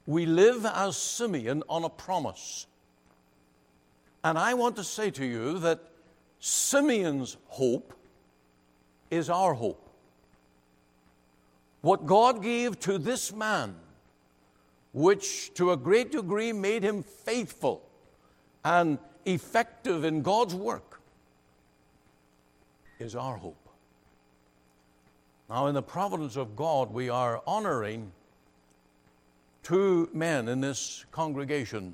we live as Simeon on a promise. And I want to say to you that Simeon's hope is our hope. What God gave to this man, which to a great degree made him faithful and effective in God's work, is our hope. Now, in the providence of God, we are honoring two men in this congregation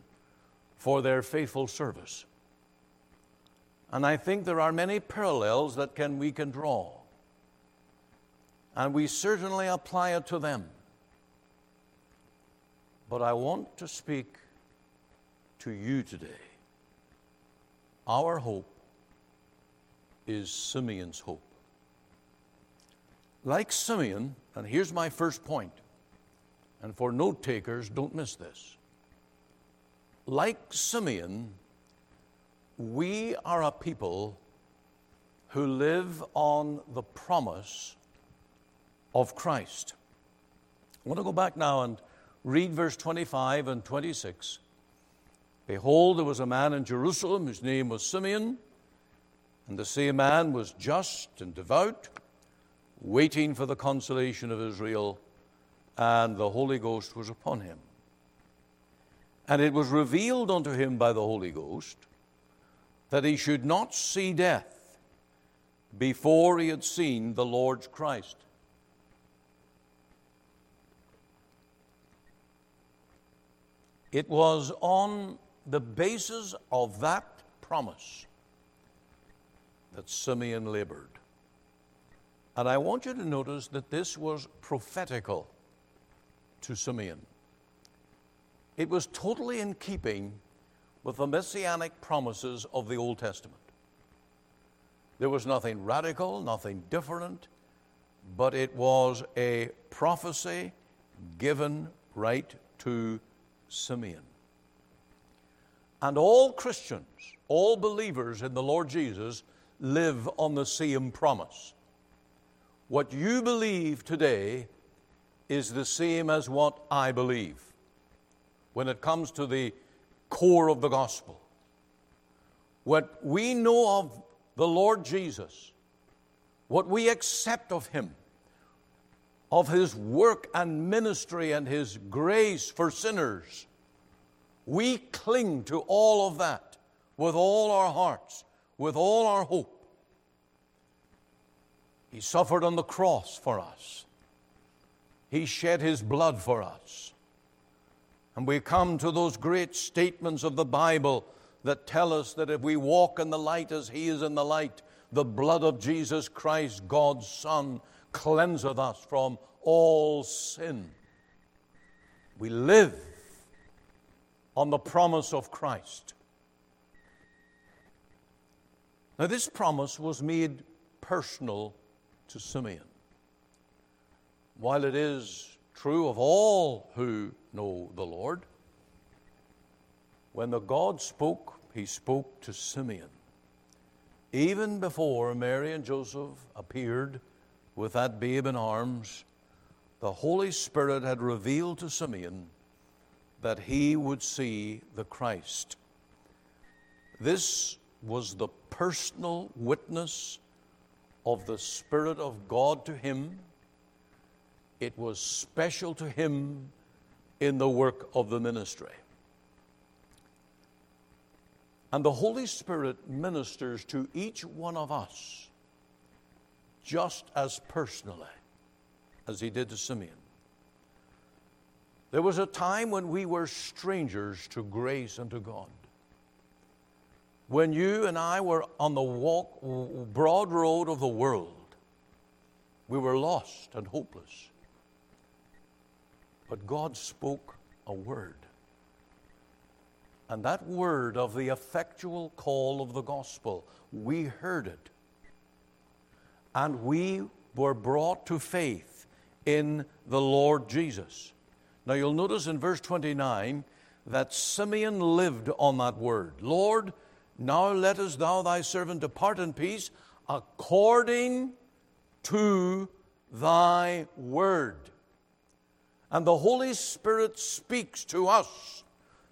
for their faithful service. And I think there are many parallels that can, we can draw. And we certainly apply it to them. But I want to speak to you today. Our hope is Simeon's hope. Like Simeon, and here's my first point, and for note takers, don't miss this. Like Simeon, we are a people who live on the promise of Christ. I want to go back now and read verse 25 and 26. Behold, there was a man in Jerusalem whose name was Simeon, and the same man was just and devout, waiting for the consolation of Israel, and the Holy Ghost was upon him. And it was revealed unto him by the Holy Ghost that he should not see death before he had seen the Lord's Christ. It was on the basis of that promise that Simeon labored. And I want you to notice that this was prophetical to Simeon. It was totally in keeping with the messianic promises of the Old Testament. There was nothing radical, nothing different, but it was a prophecy given right to Simeon. And all Christians, all believers in the Lord Jesus, live on the same promise. What you believe today is the same as what I believe when it comes to the core of the gospel. What we know of the Lord Jesus, what we accept of Him, of His work and ministry and His grace for sinners, we cling to all of that with all our hearts, with all our hope. He suffered on the cross for us. He shed his blood for us. And we come to those great statements of the Bible that tell us that if we walk in the light as He is in the light, the blood of Jesus Christ, God's Son, cleanseth us from all sin. We live on the promise of Christ. Now, this promise was made personal to Simeon. While it is true of all who know the Lord. When the God spoke, he spoke to Simeon. Even before Mary and Joseph appeared with that babe in arms, the Holy Spirit had revealed to Simeon that he would see the Christ. This was the personal witness of the Spirit of God to him. It was special to him in the work of the ministry. And the Holy Spirit ministers to each one of us just as personally as he did to Simeon. There was a time when we were strangers to grace and to God. When you and I were on the walk, broad road of the world, we were lost and hopeless. But God spoke a word. And that word of the effectual call of the gospel, we heard it. and we were brought to faith in the Lord Jesus. Now you'll notice in verse 29 that Simeon lived on that word. Lord, now lettest thou thy servant depart in peace according to thy word. And the Holy Spirit speaks to us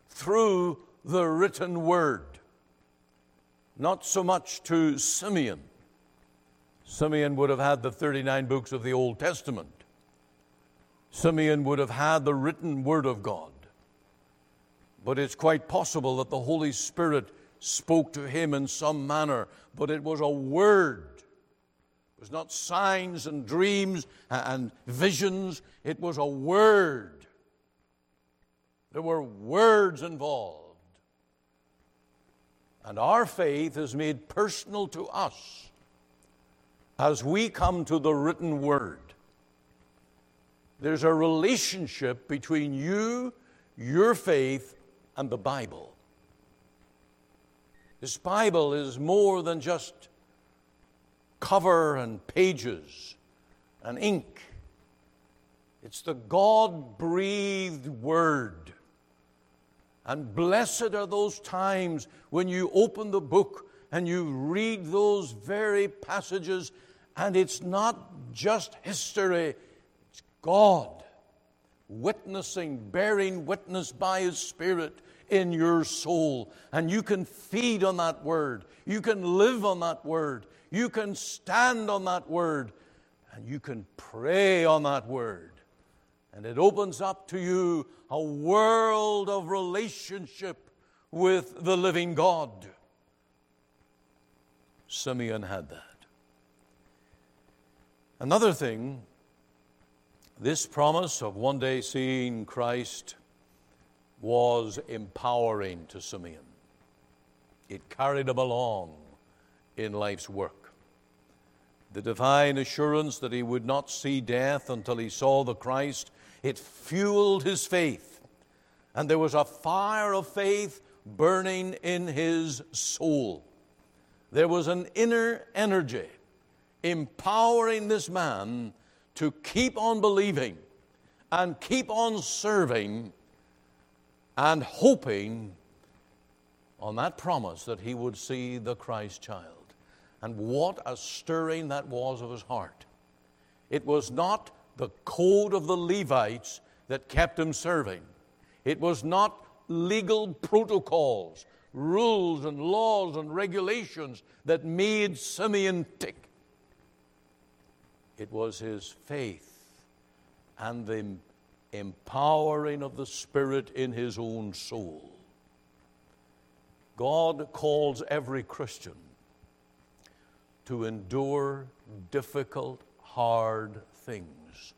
through the written word, not so much to Simeon. Simeon would have had the 39 books of the Old Testament. Simeon would have had the written word of God. But it's quite possible that the Holy Spirit spoke to him in some manner, but it was a word. It was not signs and dreams and visions, it was a word. There were words involved. And our faith is made personal to us as we come to the written word. There's a relationship between you, your faith, and the Bible. This Bible is more than just cover and pages and ink. It's the God breathed Word. And blessed are those times when you open the book and you read those very passages, and it's not just history, it's God witnessing, bearing witness by His Spirit in your soul. And you can feed on that word. You can live on that word. You can stand on that word. And you can pray on that word. And it opens up to you a world of relationship with the living God. Simeon had that. Another thing, this promise of one day seeing Christ was empowering to Simeon. It carried him along in life's work. The divine assurance that he would not see death until he saw the Christ, it fueled his faith. And there was a fire of faith burning in his soul. There was an inner energy empowering this man to keep on believing and keep on serving and hoping on that promise that he would see the Christ child. And what a stirring that was of his heart. It was not the code of the Levites that kept him serving, it was not legal protocols, rules, and laws and regulations that made Simeon tick. It was his faith and the empowering of the Spirit in his own soul. God calls every Christian to endure difficult, hard things.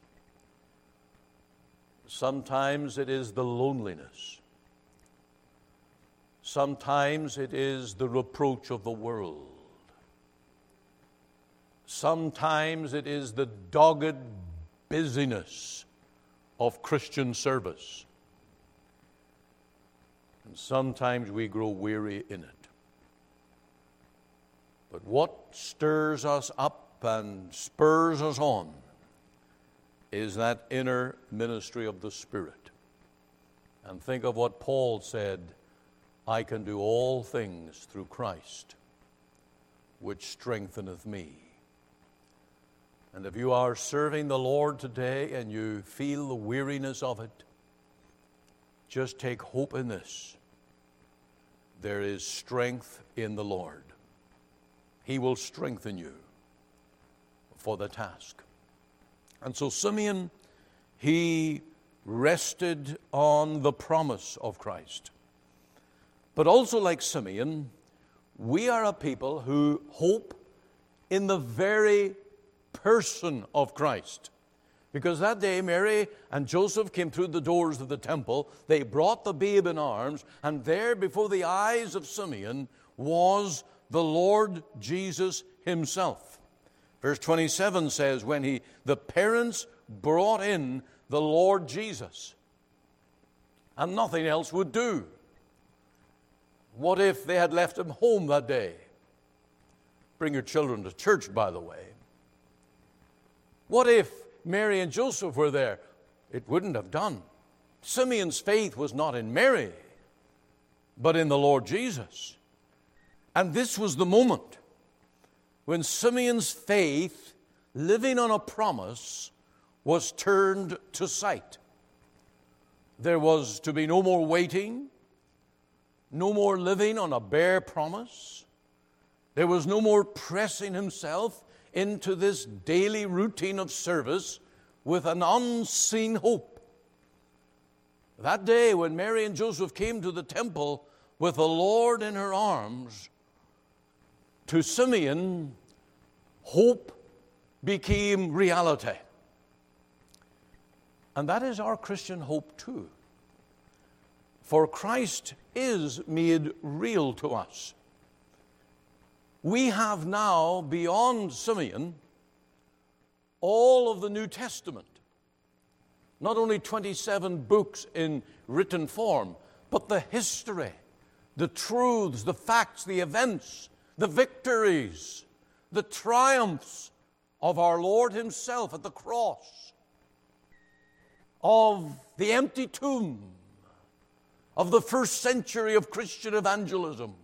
Sometimes it is the loneliness. Sometimes it is the reproach of the world. Sometimes it is the dogged busyness of Christian service. And sometimes we grow weary in it. But what stirs us up and spurs us on is that inner ministry of the Spirit. And think of what Paul said I can do all things through Christ, which strengtheneth me. And if you are serving the Lord today and you feel the weariness of it, just take hope in this. There is strength in the Lord. He will strengthen you for the task. And so Simeon, he rested on the promise of Christ. But also, like Simeon, we are a people who hope in the very person of Christ. Because that day, Mary and Joseph came through the doors of the temple. They brought the babe in arms, and there before the eyes of Simeon was the Lord Jesus himself. Verse 27 says, When he, the parents brought in the Lord Jesus, and nothing else would do. What if they had left him home that day? Bring your children to church, by the way. What if Mary and Joseph were there? It wouldn't have done. Simeon's faith was not in Mary, but in the Lord Jesus. And this was the moment when Simeon's faith, living on a promise, was turned to sight. There was to be no more waiting, no more living on a bare promise. There was no more pressing himself into this daily routine of service with an unseen hope. That day, when Mary and Joseph came to the temple with the Lord in her arms, to Simeon, hope became reality. And that is our Christian hope too. For Christ is made real to us. We have now, beyond Simeon, all of the New Testament. Not only 27 books in written form, but the history, the truths, the facts, the events, the victories, the triumphs of our Lord Himself at the cross, of the empty tomb, of the first century of Christian evangelism,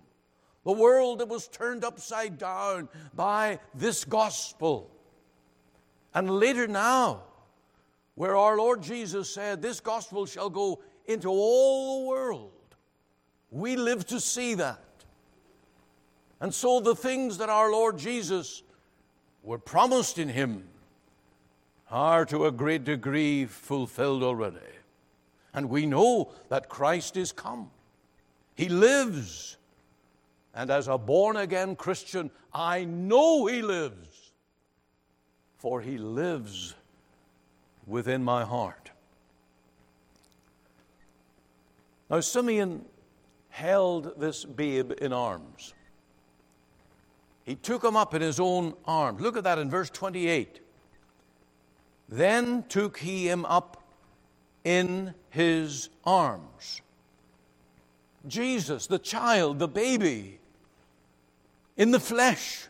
the world that was turned upside down by this gospel. And later now, where our Lord Jesus said, This gospel shall go into all the world. We live to see that. And so the things that our Lord Jesus were promised in Him are to a great degree fulfilled already. And we know that Christ is come. He lives. And as a born again Christian, I know He lives, for He lives within my heart. Now, Simeon held this babe in arms. He took him up in his own arms. Look at that in verse 28. Then took he him up in his arms. Jesus, the child, the baby, in the flesh.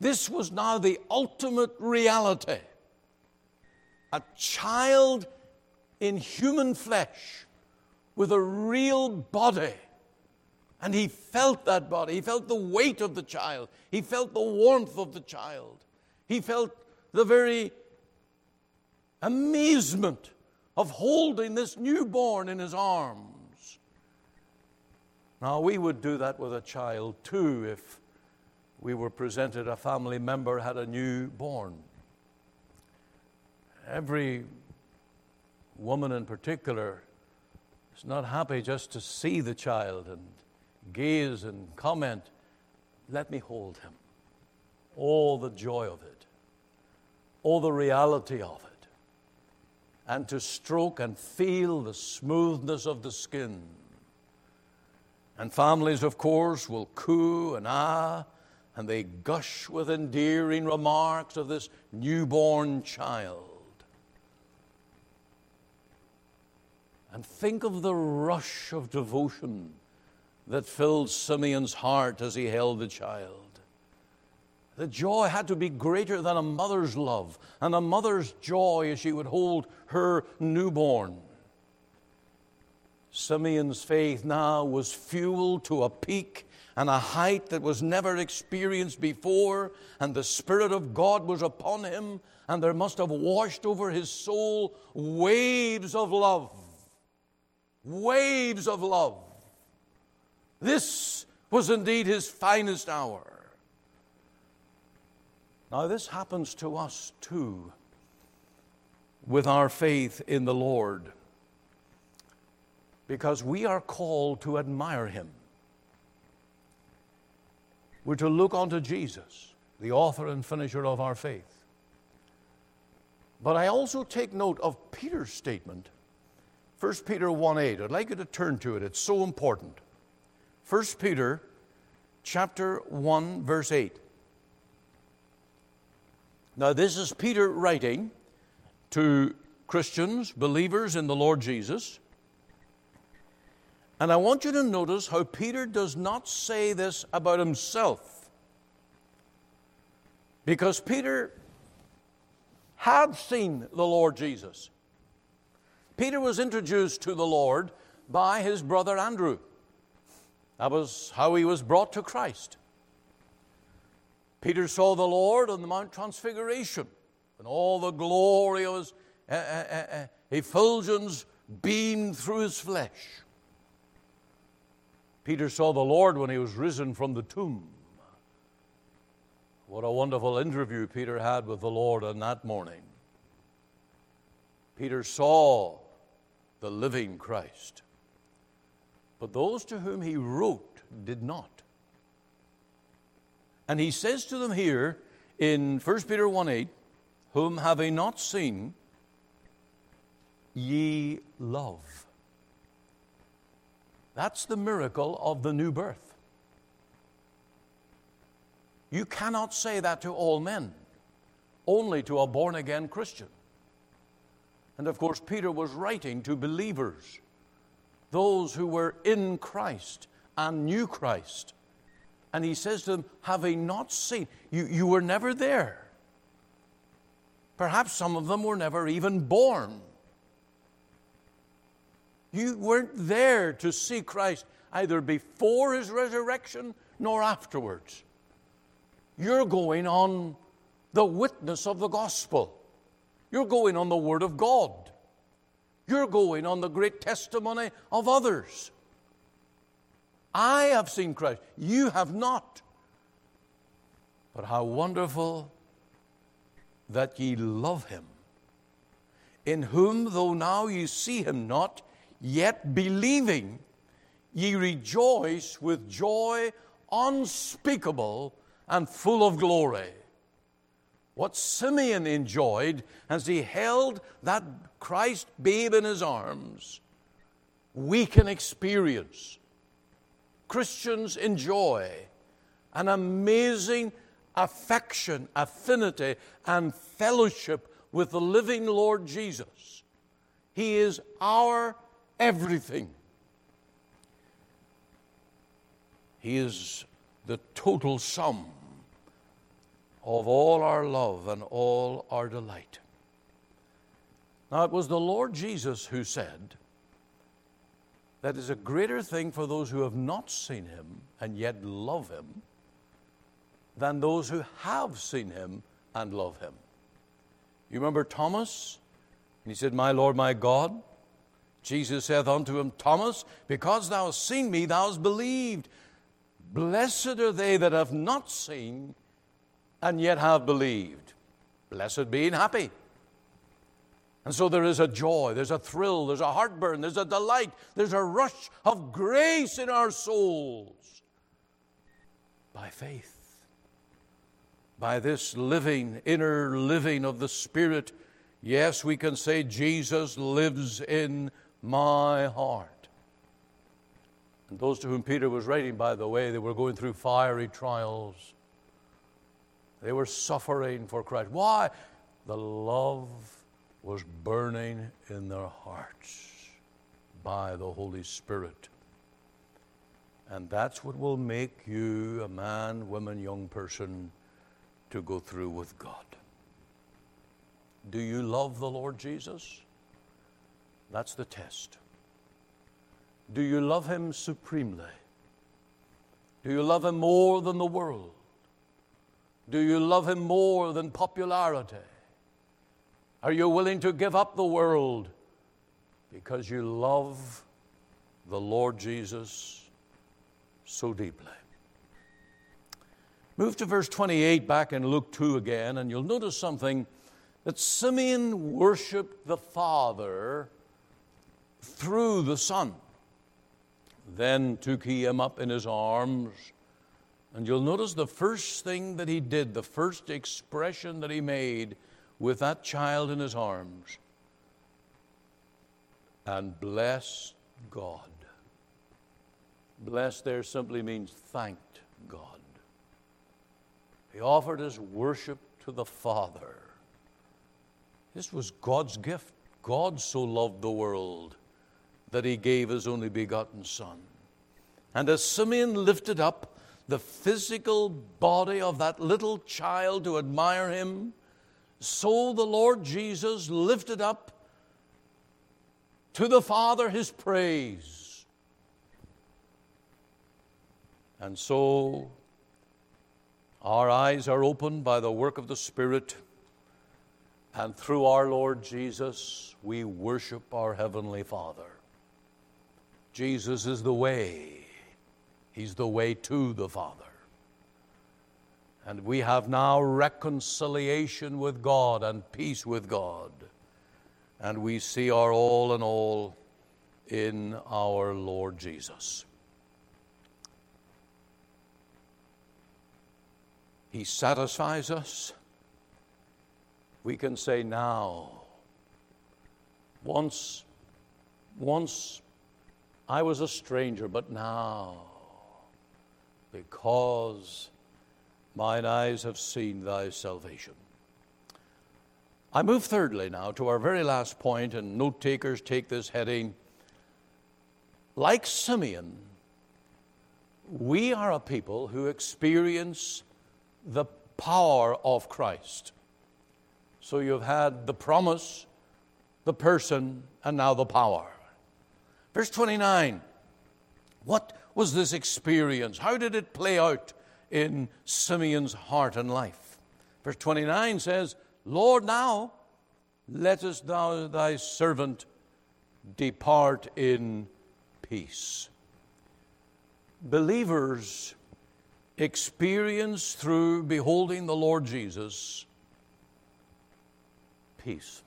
This was now the ultimate reality a child in human flesh with a real body. And he felt that body. He felt the weight of the child. He felt the warmth of the child. He felt the very amazement of holding this newborn in his arms. Now, we would do that with a child too if we were presented a family member had a newborn. Every woman in particular is not happy just to see the child and gaze and comment, let me hold him. All the joy of it, all the reality of it, and to stroke and feel the smoothness of the skin. And families, of course, will coo and ah, and they gush with endearing remarks of this newborn child. And think of the rush of devotion that filled Simeon's heart as he held the child. The joy had to be greater than a mother's love and a mother's joy as she would hold her newborn. Simeon's faith now was fueled to a peak and a height that was never experienced before, and the Spirit of God was upon him, and there must have washed over his soul waves of love waves of love. This was indeed his finest hour. Now, this happens to us too with our faith in the Lord because we are called to admire him. We're to look unto Jesus, the author and finisher of our faith. But I also take note of Peter's statement 1 Peter 1 8. I'd like you to turn to it. It's so important. 1 Peter chapter 1, verse 8. Now, this is Peter writing to Christians, believers in the Lord Jesus. And I want you to notice how Peter does not say this about himself. Because Peter had seen the Lord Jesus. Peter was introduced to the Lord by his brother Andrew. That was how he was brought to Christ. Peter saw the Lord on the Mount Transfiguration, and all the glory of his uh, uh, uh, effulgence beamed through his flesh. Peter saw the Lord when he was risen from the tomb. What a wonderful interview Peter had with the Lord on that morning. Peter saw the living Christ. But those to whom he wrote did not. And he says to them here in 1 Peter 1 8, Whom having not seen, ye love. That's the miracle of the new birth. You cannot say that to all men, only to a born again Christian. And of course, Peter was writing to believers, those who were in Christ and knew Christ. And he says to them, Have Having not seen, you, you were never there. Perhaps some of them were never even born. You weren't there to see Christ either before his resurrection nor afterwards. You're going on the witness of the gospel. You're going on the Word of God. You're going on the great testimony of others. I have seen Christ. You have not. But how wonderful that ye love him, in whom, though now ye see him not, yet believing, ye rejoice with joy unspeakable and full of glory what Simeon enjoyed as he held that Christ babe in his arms, we can experience. Christians enjoy an amazing affection, affinity, and fellowship with the living Lord Jesus. He is our everything. He is the total sum of all our love and all our delight. Now, it was the Lord Jesus who said, That is a greater thing for those who have not seen him and yet love him than those who have seen him and love him. You remember Thomas? And he said, My Lord, my God. Jesus saith unto him, Thomas, because thou hast seen me, thou hast believed. Blessed are they that have not seen and yet have believed. Blessed being happy. And so there is a joy, there's a thrill, there's a heartburn, there's a delight, there's a rush of grace in our souls by faith. By this living, inner living of the Spirit, yes, we can say, Jesus lives in my heart. And those to whom Peter was writing, by the way, they were going through fiery trials. They were suffering for Christ. Why? The love was burning in their hearts by the Holy Spirit. And that's what will make you a man, woman, young person to go through with God. Do you love the Lord Jesus? That's the test. Do you love Him supremely? Do you love Him more than the world? Do you love Him more than popularity? Are you willing to give up the world because you love the Lord Jesus so deeply? Move to verse 28 back in Luke 2 again, and you'll notice something that Simeon worshiped the Father through the Son. Then took he him up in his arms and you'll notice the first thing that he did, the first expression that he made with that child in his arms, and blessed God. Blessed there simply means thanked God. He offered his worship to the Father. This was God's gift. God so loved the world that he gave his only begotten Son. And as Simeon lifted up the physical body of that little child to admire him, so the Lord Jesus lifted up to the Father his praise. And so our eyes are opened by the work of the Spirit, and through our Lord Jesus, we worship our Heavenly Father. Jesus is the way, He's the way to the Father. And we have now reconciliation with God and peace with God. And we see our all in all in our Lord Jesus. He satisfies us. We can say now, once, once I was a stranger, but now, because Mine eyes have seen thy salvation. I move thirdly now to our very last point, and note takers take this heading. Like Simeon, we are a people who experience the power of Christ. So you've had the promise, the person, and now the power. Verse 29 What was this experience? How did it play out in Simeon's heart and life. Verse 29 says, Lord, now lettest thou thy servant depart in peace. Believers experience through beholding the Lord Jesus peace.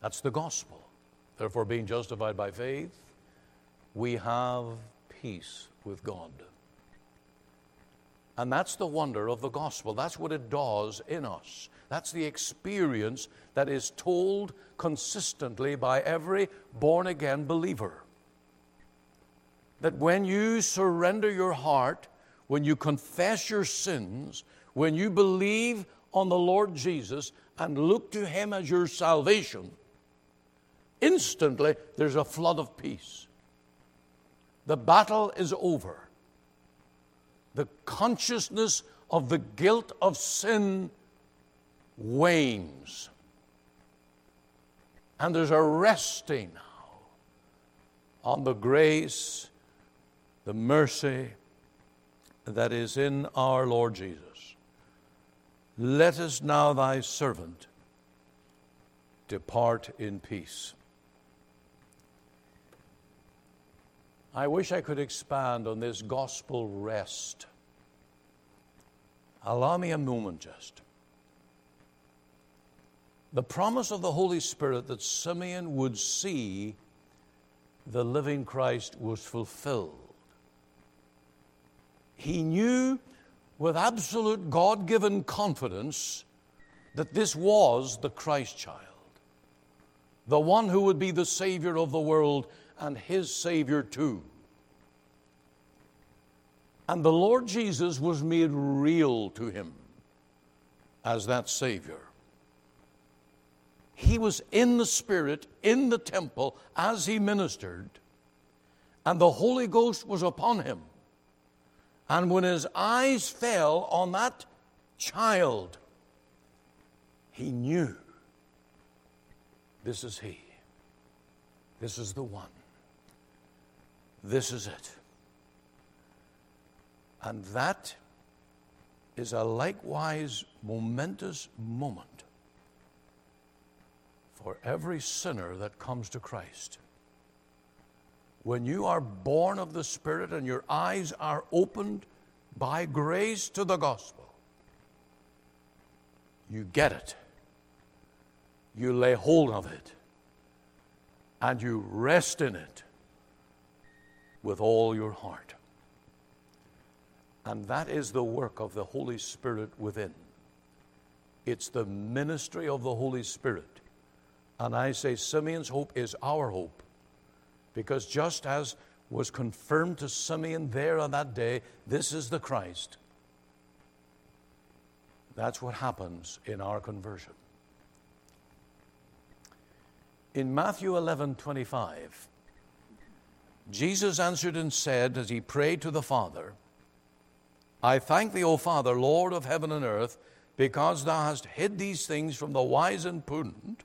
That's the gospel. Therefore, being justified by faith, we have peace with God. And that's the wonder of the gospel. That's what it does in us. That's the experience that is told consistently by every born again believer. That when you surrender your heart, when you confess your sins, when you believe on the Lord Jesus and look to Him as your salvation, instantly there's a flood of peace. The battle is over the consciousness of the guilt of sin wanes. And there's a resting now on the grace, the mercy that is in our Lord Jesus. Let us now, thy servant, depart in peace. I wish I could expand on this gospel rest. Allow me a moment just. The promise of the Holy Spirit that Simeon would see the living Christ was fulfilled. He knew with absolute God given confidence that this was the Christ child, the one who would be the Savior of the world and his Savior too. And the Lord Jesus was made real to him as that Savior. He was in the Spirit, in the temple, as he ministered, and the Holy Ghost was upon him. And when his eyes fell on that child, he knew this is he. This is the one. This is it. And that is a likewise momentous moment for every sinner that comes to Christ. When you are born of the Spirit and your eyes are opened by grace to the gospel, you get it. You lay hold of it. And you rest in it with all your heart. And that is the work of the Holy Spirit within. It's the ministry of the Holy Spirit. And I say Simeon's hope is our hope. Because just as was confirmed to Simeon there on that day, this is the Christ. That's what happens in our conversion. In Matthew 11 25, Jesus answered and said, as he prayed to the Father, I thank thee, O Father, Lord of heaven and earth, because thou hast hid these things from the wise and prudent,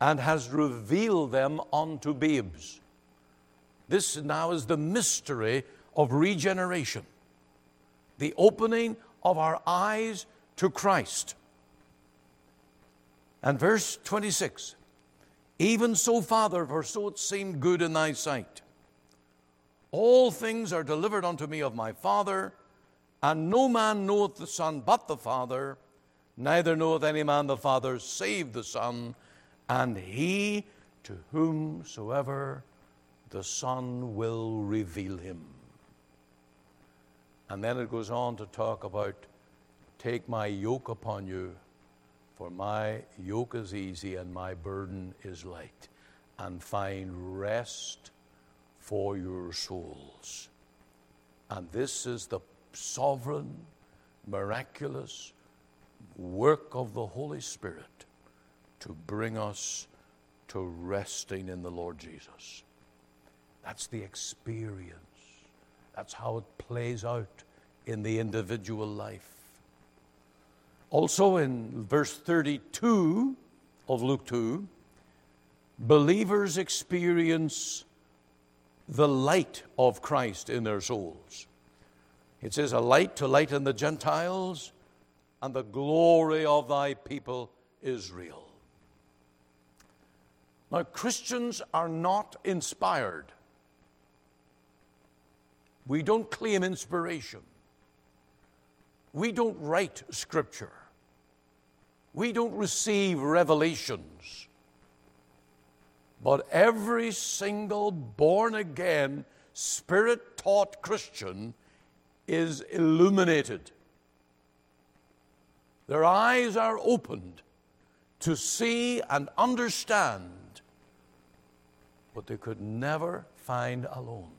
and hast revealed them unto babes. This now is the mystery of regeneration, the opening of our eyes to Christ. And verse 26 Even so, Father, for so it seemed good in thy sight. All things are delivered unto me of my Father, and no man knoweth the Son but the Father, neither knoweth any man the Father save the Son, and he to whomsoever the Son will reveal him. And then it goes on to talk about take my yoke upon you, for my yoke is easy and my burden is light, and find rest for your souls. And this is the sovereign, miraculous work of the Holy Spirit to bring us to resting in the Lord Jesus. That's the experience. That's how it plays out in the individual life. Also, in verse 32 of Luke 2, believers experience the light of Christ in their souls. It says, A light to lighten the Gentiles, and the glory of thy people Israel. Now, Christians are not inspired. We don't claim inspiration. We don't write scripture. We don't receive revelations. But every single born again, spirit taught Christian is illuminated. Their eyes are opened to see and understand what they could never find alone.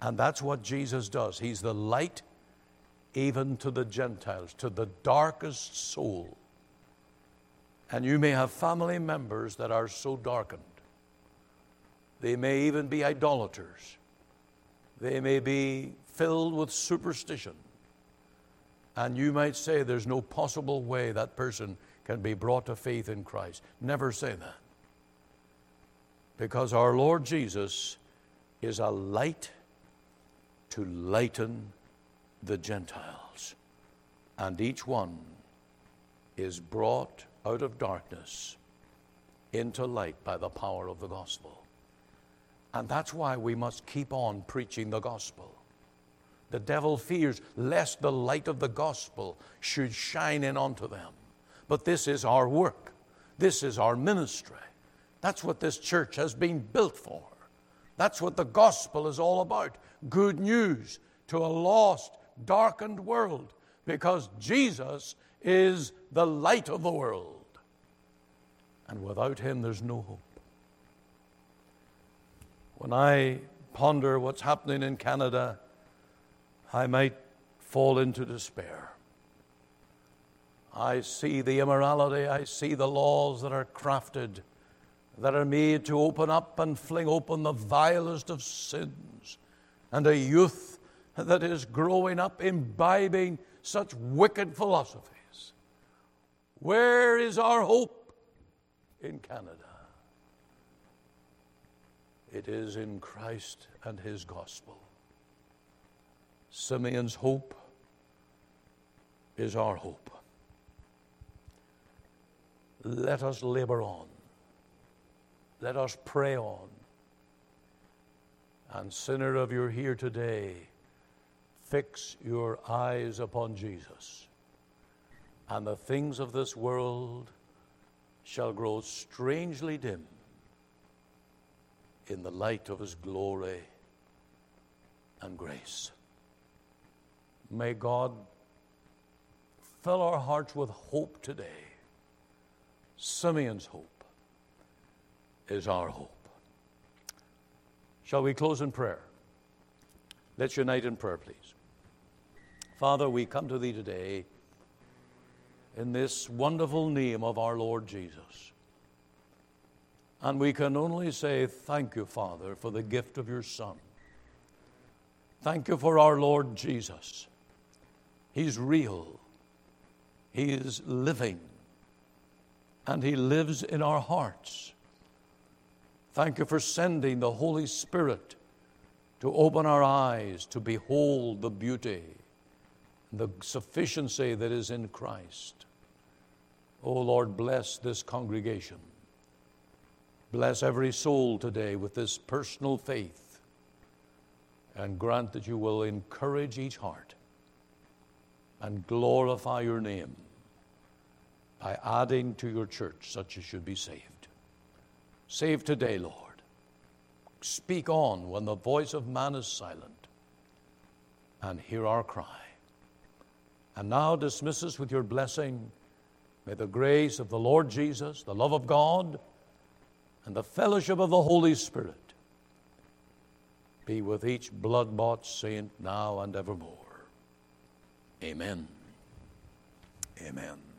And that's what Jesus does. He's the light even to the Gentiles, to the darkest soul. And you may have family members that are so darkened. They may even be idolaters. They may be filled with superstition. And you might say there's no possible way that person can be brought to faith in Christ. Never say that. Because our Lord Jesus is a light to lighten the Gentiles. And each one is brought out of darkness into light by the power of the gospel. And that's why we must keep on preaching the gospel. The devil fears lest the light of the gospel should shine in unto them. But this is our work, this is our ministry. That's what this church has been built for. That's what the gospel is all about good news to a lost, darkened world because Jesus is the light of the world. And without him, there's no hope. When I ponder what's happening in Canada, I might fall into despair. I see the immorality, I see the laws that are crafted, that are made to open up and fling open the vilest of sins, and a youth that is growing up imbibing such wicked philosophies. Where is our hope in Canada? It is in Christ and His gospel. Simeon's hope is our hope. Let us labor on. Let us pray on. And, sinner, of you here today, fix your eyes upon Jesus, and the things of this world shall grow strangely dim in the light of his glory and grace. May God fill our hearts with hope today. Simeon's hope is our hope. Shall we close in prayer? Let's unite in prayer, please. Father, we come to Thee today in this wonderful name of our Lord Jesus. And we can only say, Thank you, Father, for the gift of your Son. Thank you for our Lord Jesus. He's real, He is living, and He lives in our hearts. Thank you for sending the Holy Spirit to open our eyes to behold the beauty, the sufficiency that is in Christ. Oh Lord, bless this congregation. Bless every soul today with this personal faith and grant that you will encourage each heart and glorify your name by adding to your church such as should be saved. Save today, Lord. Speak on when the voice of man is silent, and hear our cry. And now dismiss us with your blessing. May the grace of the Lord Jesus, the love of God, and the fellowship of the Holy Spirit be with each blood bought saint now and evermore. Amen. Amen.